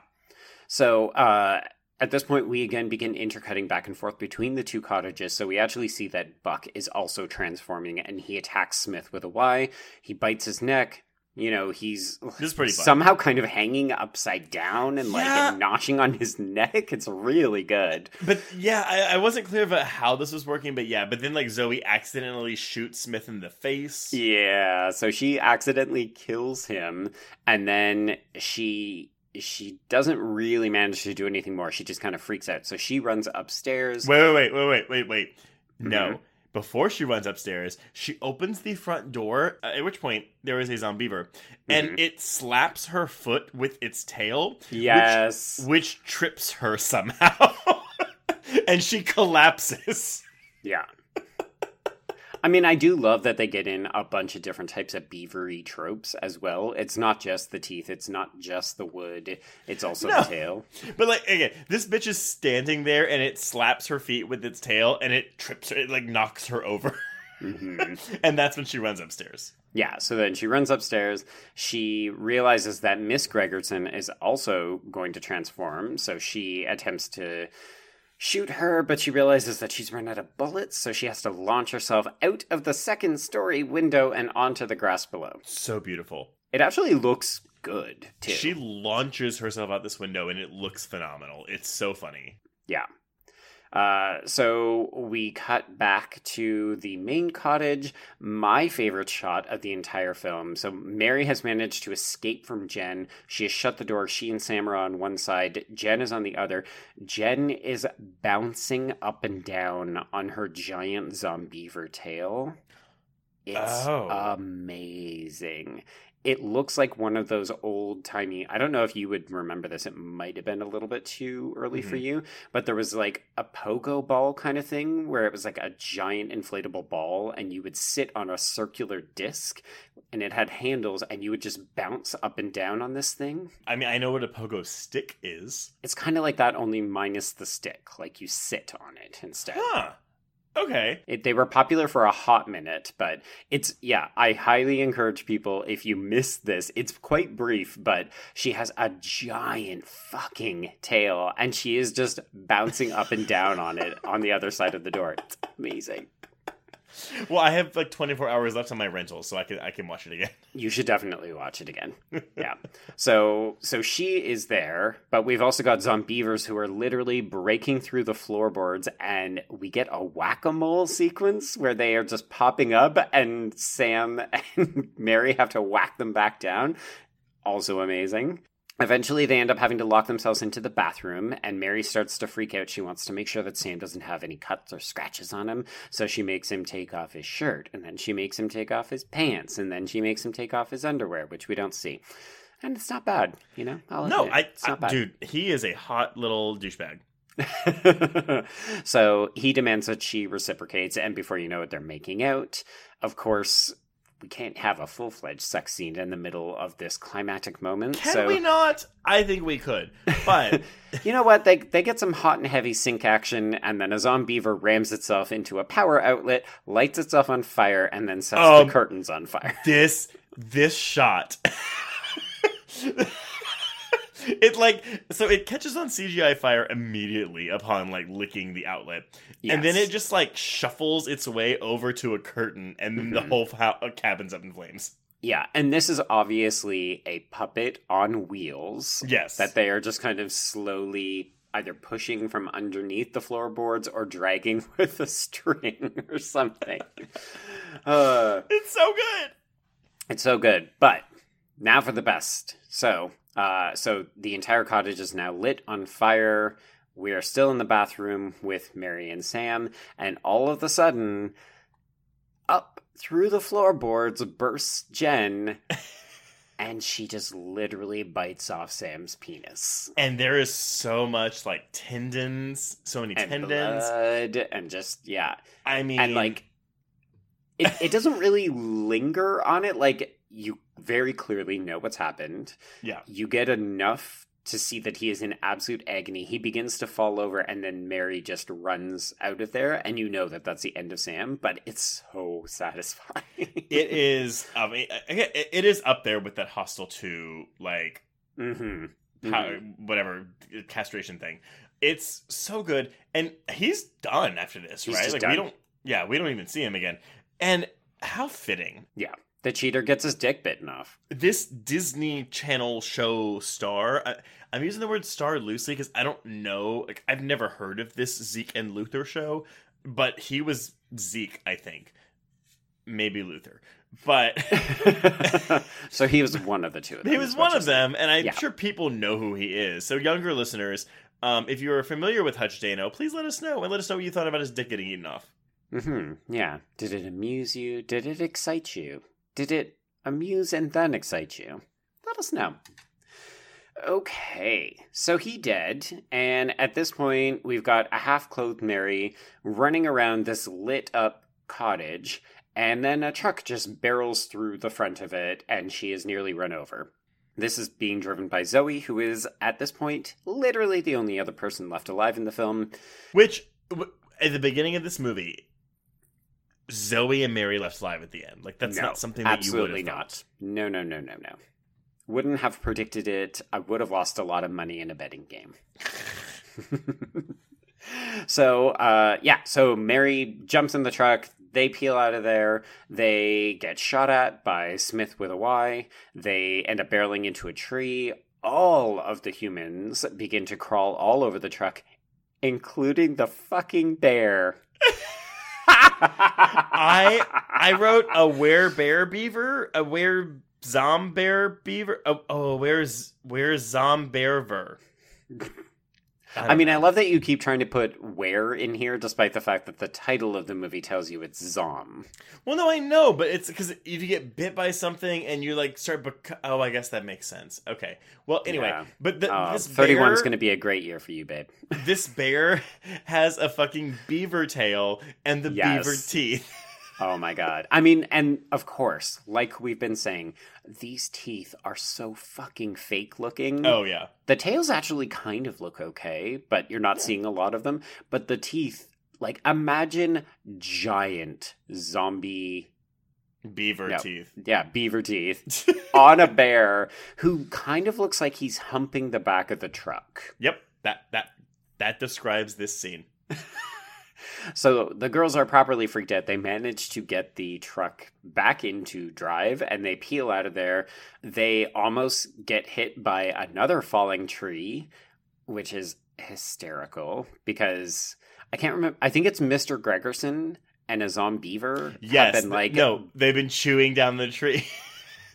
So uh, at this point, we again begin intercutting back and forth between the two cottages. So we actually see that Buck is also transforming, and he attacks Smith with a Y. He bites his neck. You know, he's This is pretty fun. somehow kind of hanging upside down and like Yeah. noshing on his neck. It's really good. But yeah, I, I wasn't clear about how this was working. But yeah, but then like Zoe accidentally shoots Smith in the face. Yeah, so she accidentally kills him, and then she she doesn't really manage to do anything more. She just kind of freaks out. So she runs upstairs. Wait, wait, wait, wait, wait, wait, wait. No. Mhm. Before she runs upstairs, she opens the front door, uh, at which point there is a zombeaver, and Mhm. it slaps her foot with its tail. which- Yes. Which, trips her somehow. and she collapses. Yeah. I mean, I do love that they get in a bunch of different types of beavery tropes as well. It's not just the teeth, it's not just the wood, it's also No. the tail. But like again, this bitch is standing there and it slaps her feet with its tail and it trips her, it like knocks her over. hmm and that's when she runs upstairs. Yeah, so then she runs upstairs. She realizes that Miss Gregerson is also going to transform, so she attempts to shoot her, but she realizes that she's run out of bullets, so she has to launch herself out of the second story window and onto the grass below. So beautiful. It actually looks good, too. She launches herself out this window and it looks phenomenal. It's so funny. Yeah. Uh, so we cut back to the main cottage. My favorite shot of the entire film. So Mary has managed to escape from Jen. She has shut the door. She and Sam are on one side. Jen is on the other. Jen is bouncing up and down on her giant zombeaver tail. It's Oh. amazing. It looks like one of those old timey. I don't know if you would remember this. It might have been a little bit too early for Mhm. you, but there was like a pogo ball kind of thing where it was like a giant inflatable ball, and you would sit on a circular disc, and it had handles, and you would just bounce up and down on this thing. I mean, I know what a pogo stick is. It's kind of like that, only minus the stick. Like you sit on it instead. Huh. Okay. It, they were popular for a hot minute, but it's yeah. I highly encourage people if you miss this. It's quite brief, but she has a giant fucking tail, and she is just bouncing up and down on it on the other side of the door. It's amazing. Well, I have like 24 hours left on my rental, so I can I can watch it again. You should definitely watch it again. Yeah. So so she is there, but we've also got zombeavers who are literally breaking through the floorboards and we get a whack-a-mole sequence where they are just popping up and Sam and Mary have to whack them back down. Also amazing. Eventually, they end up having to lock themselves into the bathroom, and Mary starts to freak out. She wants to make sure that Sam doesn't have any cuts or scratches on him, so she makes him take off his shirt, and then she makes him take off his pants, and then she makes him take off his underwear, which we don't see. And it's not bad, you know? I'll No, I, it's not I dude, he is a hot little douchebag. so he demands that she reciprocates, and before you know it, they're making out. Of course, we can't have a full fledged sex scene in the middle of this climactic moment. Can so we not? I think we could, but you know what? They they get some hot and heavy sink action, and then a zombeaver rams itself into a power outlet, lights itself on fire, and then sets Um, the curtains on fire. this this shot. it like so it catches on CGI fire immediately upon like licking the outlet, and then it just like shuffles its way over to a curtain, and then the Mhm. whole ho- cabin's up in flames. Yeah, and this is obviously a puppet on wheels. Yes, that they are just kind of slowly either pushing from underneath the floorboards or dragging with a string or something. Uh, it's so good. it's so good. But now for the best. So, uh, so the entire cottage is now lit on fire. We are still in the bathroom with Mary and Sam, and all of a sudden, up through the floorboards bursts Jen, and she just literally bites off Sam's penis. And there is so much like tendons, so many and tendons. blood and just yeah I mean, and like it, it doesn't really linger on it like you very clearly know what's happened yeah, you get enough to see that he is in absolute agony he begins to fall over and then mary just runs out of there and you know that that's the end of sam but it's so satisfying it is. I mean, it, it is up there with that Hostel Two like hmm how, whatever castration thing. It's so good, and he's done after this, He's right? like done. we don't, yeah, we don't even see him again. And how fitting yeah the cheater gets his dick bitten off this Disney Channel show star. I, I'm using the word star loosely because I don't know. Like I've never heard of this Zeke and Luther show, but he was Zeke, I think, maybe Luther, but. so he was one of the two of them He was one of them, and I'm Yeah. sure people know who he is. So, younger listeners, um, if you are familiar with Hutch Dano, please let us know and let us know what you thought about his dick getting eaten off. hmm Yeah. Did it amuse you? Did it excite you? Did it amuse and then excite you? Let us know. Okay, so he dead, and at this point, we've got a half clothed Mary running around this lit up cottage, and then a truck just barrels through the front of it, and she is nearly run over. This is being driven by Zoe, who is, at this point, literally the only other person left alive in the film. Which, at the beginning of this movie, Zoe and Mary left alive at the end. Like, that's No, not something that you would absolutely not. No, no, no, no, no. Wouldn't have predicted it. I would have lost a lot of money in a betting game. so, uh, yeah. So Mary jumps in the truck. They peel out of there. They get shot at by Smith with a Y. They end up barreling into a tree. All of the humans begin to crawl all over the truck, including the fucking bear. I I wrote a where bear beaver, a where zom bear beaver. Oh, oh where's where's zom bearver? I mean, I love that you keep trying to put where in here, despite the fact that the title of the movie tells you it's Zom. Well, no, I know, but it's because if you get bit by something and you like start. Bec- oh, I guess that makes sense. Okay. Well, anyway, Yeah. but the, Uh, this 31 is going to be a great year for you, babe. this bear has a fucking beaver tail and the Yes. beaver teeth. Oh my god. I mean, and of course, like we've been saying, these teeth are so fucking fake looking. Oh yeah, The tails actually kind of look okay, but you're not seeing a lot of them. But the teeth, like, imagine giant zombie, beaver No. teeth. yeah, beaver teeth on a bear who kind of looks like he's humping the back of the truck. Yep, that that that describes this scene. So the girls are properly freaked out. They manage to get the truck back into drive and they peel out of there. They almost get hit by another falling tree, which is hysterical because I can't remember. I think it's Mr. Gregerson and a zombie beaver Yes, have been like no, they've been chewing down the tree.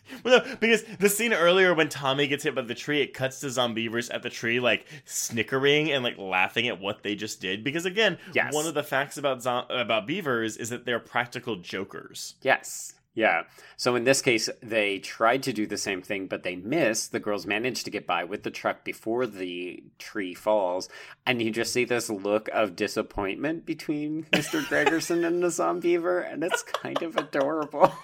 well, no, because the scene earlier when Tommy gets hit by the tree, it cuts to Zombeavers at the tree, like snickering and like laughing at what they just did. Because again, Yes. one of the facts about zom- about beavers is that they're practical jokers. Yes. Yeah. So in this case, they tried to do the same thing, but they missed. The girls managed to get by with the truck before the tree falls. And you just see this look of disappointment between Mr. Gregerson and the zombeaver, and it's kind of adorable.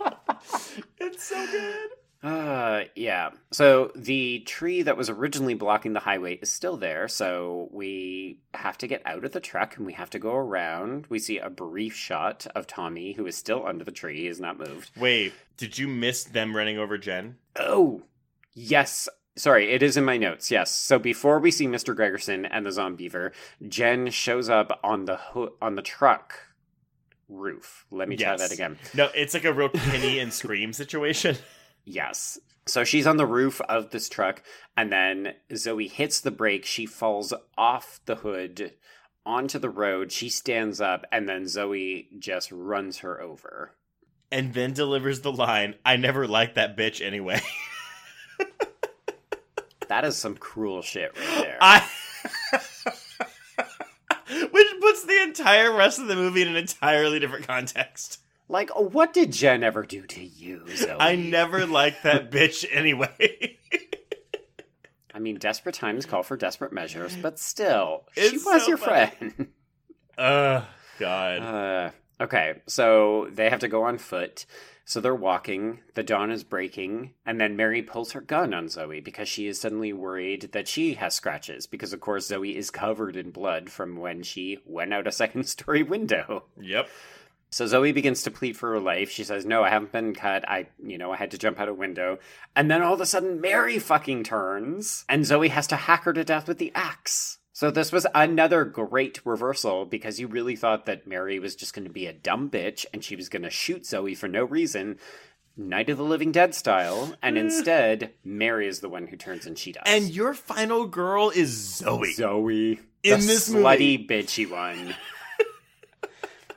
It's so good. Uh, yeah. So the tree that was originally blocking the highway is still there. So we have to get out of the truck and we have to go around. We see a brief shot of Tommy, who is still under the tree. He has not moved. Wait, did you miss them running over Jen? Oh, yes. Sorry, it is in my notes. Yes. So before we see Mr. Gregerson and the zombie zombeaver, Jen shows up on the ho- on the truck roof. Let me try that again. No, it's like a real penny and Scream situation. Yes. So she's on the roof of this truck, and then Zoe hits the brake. She falls off the hood onto the road. She stands up, and then Zoe just runs her over. and then delivers the line, I never liked that bitch anyway. That is some cruel shit right there. I puts the entire rest of the movie in an entirely different context. like, what did Jen ever do to you, Zoe? I never liked that bitch anyway. I mean, desperate times call for desperate measures, but still, she was so your funny. friend. oh god. Uh, okay, so they have to go on foot. So they're walking. The dawn is breaking, and then Mary pulls her gun on Zoe because she is suddenly worried that she has scratches. Because of course Zoe is covered in blood from when she went out a second story window. yep. So Zoe begins to plead for her life. She says, "No, I haven't been cut. I, you know, I had to jump out a window." And then all of a sudden, Mary fucking turns, and Zoe has to hack her to death with the axe. So this was another great reversal because you really thought that Mary was just going to be a dumb bitch and she was going to shoot Zoe for no reason, Night of the Living Dead style, and instead Mary is the one who turns and she does. And your final girl is Zoe. Zoe In the this slutty bitchy one.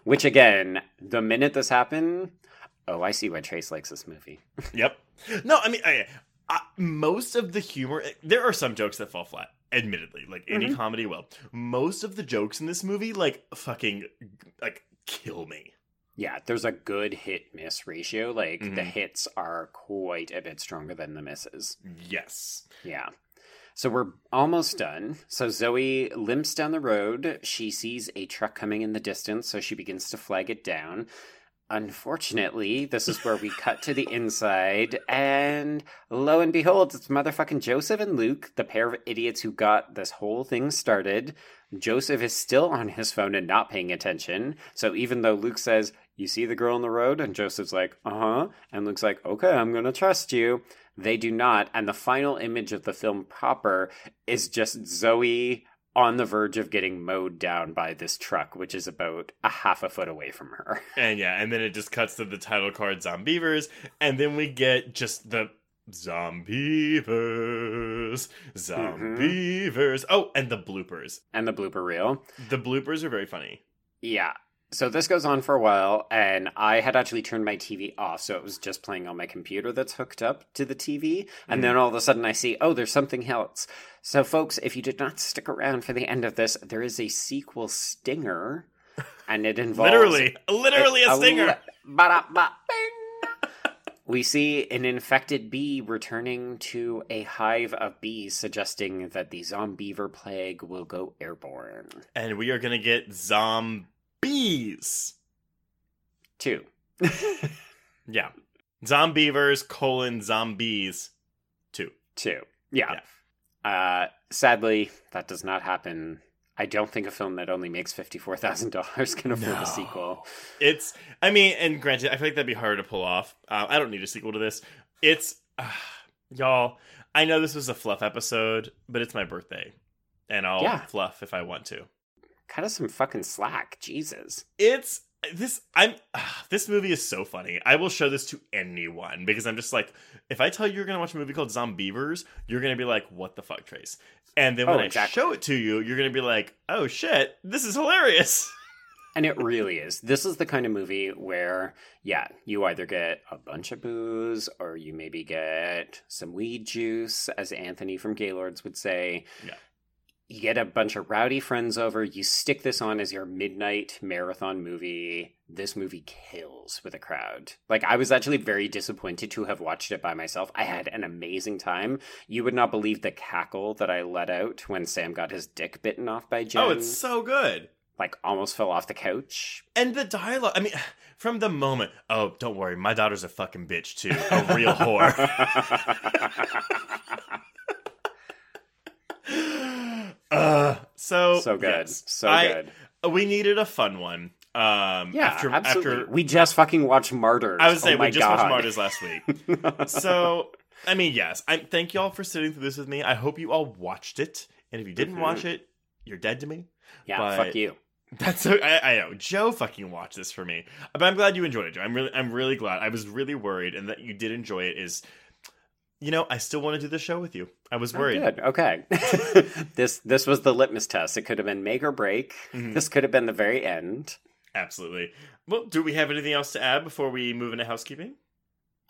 Which again, the minute this happened, oh, I see why Trace likes this movie. Yep. No, I mean, I, I, uh, most of the humor. Eh, there are some jokes that fall flat. Admittedly, like any comedy will. Most of the jokes in this movie, like fucking, like kill me. Yeah, there's a good hit miss ratio. Like the Mhm. hits are quite a bit stronger than the misses. Yes. Yeah. So we're almost done. So Zoe limps down the road. She sees a truck coming in the distance, so she begins to flag it down. Unfortunately, this is where we cut to the inside, and lo and behold, it's motherfucking Joseph and Luke, the pair of idiots who got this whole thing started. Joseph is still on his phone and not paying attention. So even though Luke says, You see the girl on the road? And Joseph's like, Uh huh. And Luke's like, Okay, I'm going to trust you. They do not. And the final image of the film proper is just Zoe on the verge of getting mowed down by this truck, which is about a half a foot away from her. And yeah, and then it just cuts to the title card Zombeavers, and then we get just the Zombeavers, mm-hmm. Zombeavers. Oh, and the bloopers. And the blooper reel. The bloopers are very funny. Yeah. So this goes on for a while, and I had actually turned my TV off, so it was just playing on my computer that's hooked up to the TV. And hmm. then all of a sudden I see, oh, there's something else. So, folks, if you did not stick around for the end of this, there is a sequel stinger, and it involves Literally, literally a stinger. li- We see an infected bee returning to a hive of bees, suggesting that the zombeaver plague will go airborne. and we are gonna get zombies. Two. Yeah, zombeavers colon zombies. Two. Two. Yeah. Uh, sadly, that does not happen. I don't think a film that only makes fifty-four thousand dollars can afford No. a sequel. It's. I mean, and granted, I feel like that'd be harder to pull off. Uh, I don't need a sequel to this. It's, uh, y'all. I know this was a fluff episode, but it's my birthday, and I'll Yeah. fluff if I want to. Cut us some fucking slack, Jesus. It's this. I'm. this movie is so funny. I will show this to anyone because I'm just like, if I tell you you're gonna watch a movie called Zombeavers, you're gonna be like, "What the fuck, Trace?" And then oh, when Oh, I show it to you, you're gonna be like, "Oh shit, this is hilarious." And it really is. This is the kind of movie where, yeah, you either get a bunch of booze or you maybe get some weed juice, as Anthony from Gaylords would say. Yeah. You get a bunch of rowdy friends over. You stick this on as your midnight marathon movie. This movie kills with a crowd. Like, I was actually very disappointed to have watched it by myself. I had an amazing time. You would not believe the cackle that I let out when Sam got his dick bitten off by Jen. Oh, it's so good. like almost fell off the couch. And the dialogue, I mean, from the moment, oh, don't worry, my daughter's a fucking bitch too, a real whore. uh, so so good. yes, so I- good. We needed a fun one. Um, Yeah, after, absolutely. after we just fucking watched Martyrs. I was oh saying my we just God. watched Martyrs last week. so I mean, yes, I thank y'all for sitting through this with me. I hope you all watched it, and if you didn't Mhm. watch it, you're dead to me. Yeah, but- fuck you. That's so, I, I know Joe fucking watched this for me, but I'm glad you enjoyed it, Joe. I'm really I'm really glad. I was really worried, and that you did enjoy it. Is you know I still want to do the show with you. I was Oh, worried. good. Okay. this this was the litmus test. It could have been make or break. Mhm. This could have been the very end. Absolutely. Well, do we have anything else to add before we move into housekeeping?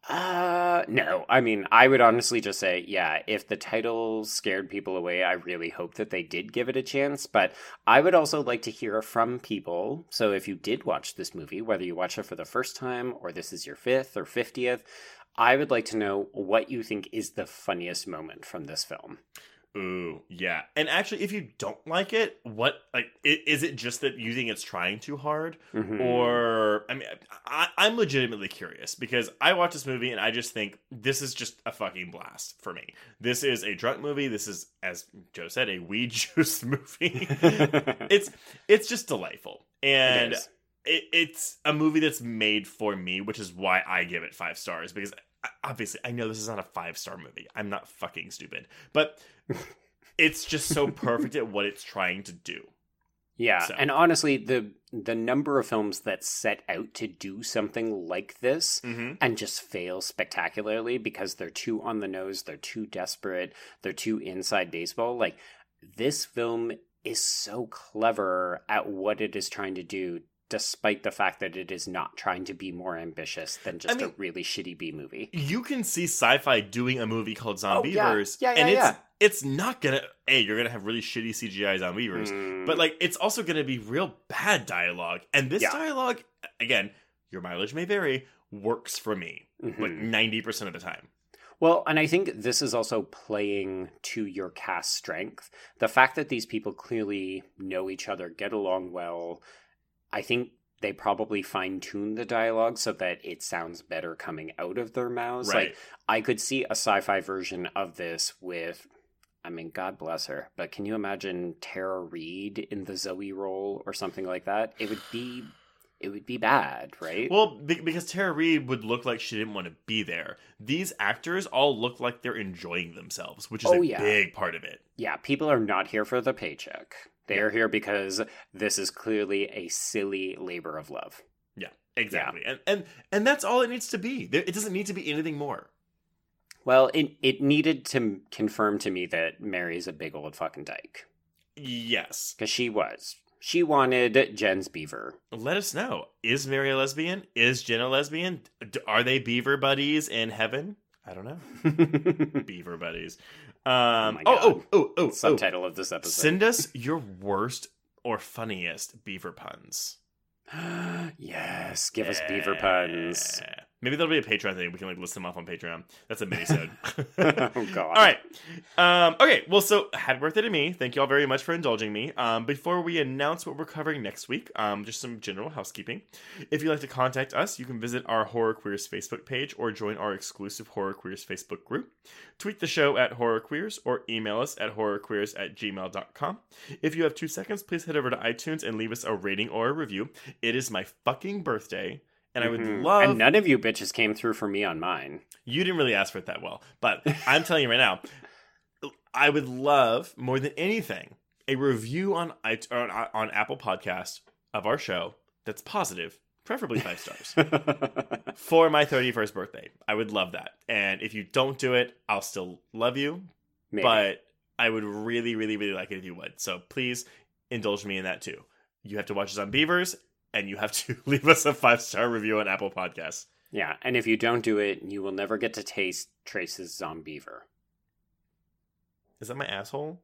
Uh no. I mean, I would honestly just say, yeah, if the title scared people away, I really hope that they did give it a chance, but I would also like to hear from people. So if you did watch this movie, whether you watch it for the first time or this is your 5th or 50th, I would like to know what you think is the funniest moment from this film. Ooh, yeah. And actually, if you don't like it, what like is it? Just that you think it's trying too hard, Mhm. or I mean, I, I'm legitimately curious because I watch this movie and I just think this is just a fucking blast for me. This is a drunk movie. This is, as Joe said, a weed juice movie. it's it's just delightful, and It. It, it's a movie that's made for me, which is why I give it five stars because obviously I know this is not a five star movie. I'm not fucking stupid, but it's just so perfect at what it's trying to do. Yeah, So- and honestly, the the number of films that set out to do something like this Mm-hmm. and just fail spectacularly because they're too on the nose, they're too desperate, they're too inside baseball. Like this film is so clever at what it is trying to do, despite the fact that it is not trying to be more ambitious than just mean- a really shitty B movie. You can see sci-fi doing a movie called Oh, yeah. Yeah, yeah, and it's it's not gonna. A, you're gonna have really shitty CGI Zombeavers, Mm, but like it's also gonna be real bad dialogue. And this dialogue, again, your mileage may vary, works for me like mhm. ninety percent of the time. Well, and I think this is also playing to your cast strength. The fact that these people clearly know each other, get along well, I think they probably fine tune the dialogue so that it sounds better coming out of their mouths. Right. Like, I could see a sci fi version of this with. I mean, God bless her, but can you imagine Tara Reid in the Zoe role or something like that? It would be, it would be bad, right? Well, because Tara Reid would look like she didn't want to be there. These actors all look like they're enjoying themselves, which is Oh, a yeah. big part of it. Yeah, people are not here for the paycheck. They are here because this is clearly a silly labor of love. Yeah, exactly. And and and that's all it needs to be. It doesn't need to be anything more. Well, it it needed to confirm to me that Mary's a big old fucking dyke Yes. because she was. She wanted Jen's beaver. Let us know. Is Mary a lesbian? Is Jen a lesbian? Are they beaver buddies in heaven? I don't know. beaver buddies. Um, my oh, God. oh, oh, oh, oh. Subtitle of this episode. Send us your worst or funniest beaver puns. yes, give us beaver puns. Maybe there'll be a Patreon thing. We can like list them off on Patreon. That's a mini oh god. All right. Um, okay. Well, so happy birthday to me. Thank you all very much for indulging me. Um, before we announce what we're covering next week, um, just some general housekeeping. If you'd like to contact us, you can visit our Horror Queers Facebook page or join our exclusive Horror Queers Facebook group. Tweet the show at Horror Queers or email us at horrorqueers at gmail.com. If you have two seconds, please head over to iTunes and leave us a rating or a review. It is my fucking birthday. And I would Mhm. love And none of you bitches came through for me on mine. you didn't really ask for it that well, but I'm telling you right now, I would love more than anything a review on on, on Apple Podcast of our show that's positive, preferably five stars, for my 31st birthday. I would love that. And if you don't do it, I'll still love you, Maybe. but I would really, really, really like it if you would. So please indulge me in that too. You have to watch us on Beavers, and you have to leave us a five star review on Apple Podcasts. yeah, and if you don't do it, you will never get to taste Trace's zombeaver. Is that my asshole?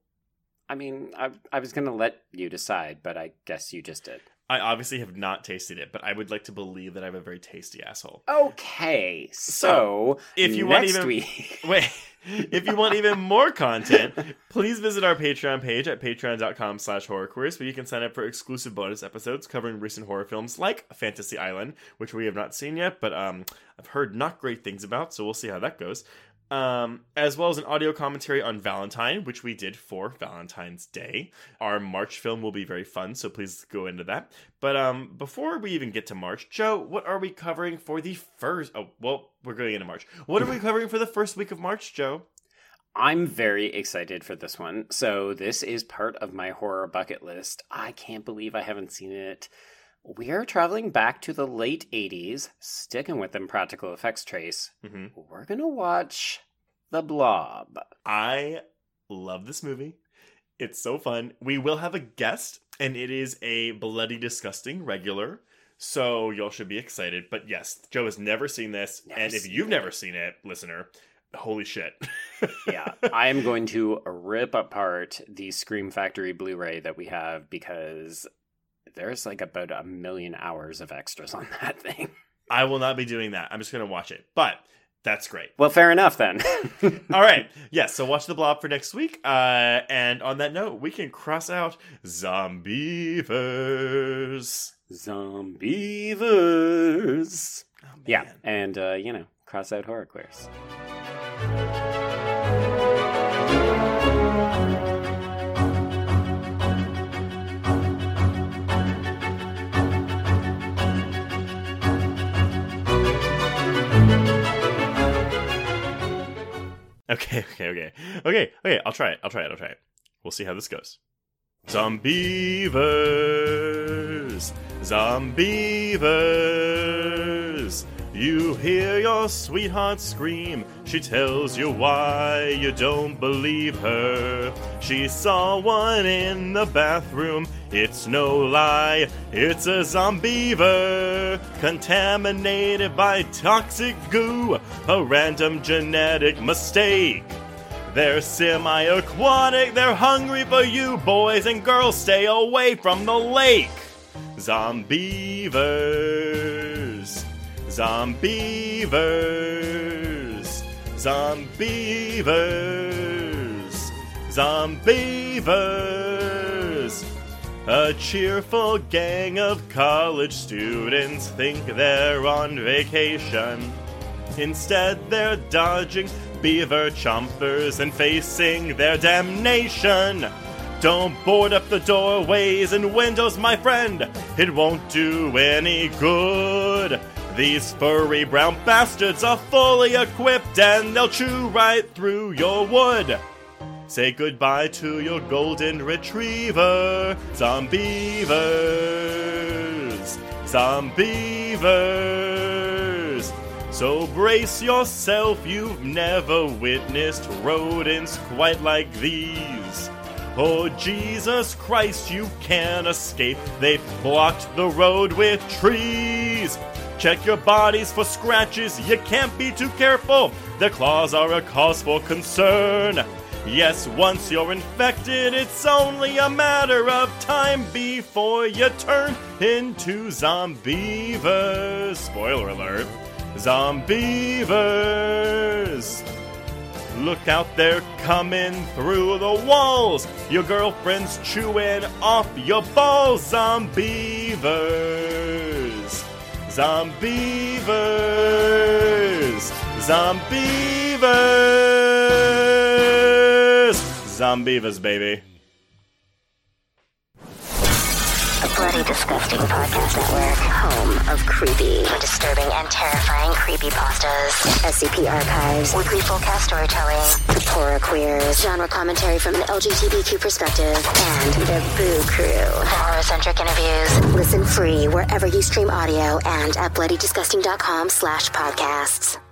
I mean, I, I was going to let you decide, but I guess you just did. I obviously have not tasted it, but I would like to believe that I have a very tasty asshole. Okay, so if you want even- week, Wait, if you want even more content, please visit our Patreon page at patreon.com slash horrorqueers, where you can sign up for exclusive bonus episodes covering recent horror films like Fantasy Island, which we have not seen yet, but um, I've heard not great things about, so we'll see how that goes. Um, as well as an audio commentary on Valentine, which we did for Valentine's Day. Our March film will be very fun, so please go into that. But um, before we even get to March, Joe, what are we covering for the first? Oh, well, we're going into March. What are we covering for the first week of March, Joe? I'm very excited for this one. So this is part of my horror bucket list. I can't believe I haven't seen it. We are traveling back to the late 80s, sticking with them practical effects trace. hmm We're going to watch The Blob. I love this movie. It's so fun. We will have a guest, and it is a bloody disgusting regular. So y'all should be excited. But yes, Joe has never seen this, Never and if you've it. never seen it, listener, holy shit. yeah, I am going to rip apart the Scream Factory Blu ray that we have because there's like about a million hours of extras on that thing. I will not be doing that. I'm just going to watch it. But that's great. Well, fair enough then. All right. Yes. so watch the blob for next week. Uh, and on that note, we can cross out Zombeavers. Zombeavers. Oh, Yeah, and uh, you know, cross out horror queers. Okay, okay, okay. Okay, okay, I'll try it. I'll try it. I'll try it. We'll see how this goes. Zombeavers, Zombeavers. You hear your sweetheart scream. She tells you why you don't believe her. She saw one in the bathroom. It's no lie. It's a zombeaver. Contaminated by toxic goo. A random genetic mistake. They're semi aquatic, they're hungry for you, boys and girls. Stay away from the lake. Zombeavers. Zombeavers. Zombeavers. Zombeavers. A cheerful gang of college students think they're on vacation. Instead, they're dodging beaver chompers and facing their damnation. Don't board up the doorways and windows, my friend. It won't do any good. These furry brown bastards are fully equipped and they'll chew right through your wood. Say goodbye to your golden retriever. Zombeavers. Zombeavers. So brace yourself, you've never witnessed rodents quite like these. Oh, Jesus Christ, you can't escape. They've blocked the road with trees. Check your bodies for scratches, you can't be too careful. The claws are a cause for concern. Yes, once you're infected, it's only a matter of time before you turn into zombeavers. Spoiler alert. Zombeavers! Look out, they're coming through the walls! Your girlfriend's chewing off your balls, Zombeavers! Zombeavers! Zombeavers! Zombeavers, baby. Bloody Disgusting Podcast Network. Home of creepy, disturbing, and terrifying creepy pastas, SCP archives. Weekly full cast storytelling. The Horror Queers. Genre commentary from an LGBTQ perspective. And the Boo Crew. Horror-centric interviews. Listen free wherever you stream audio and at bloodydisgusting.com slash podcasts.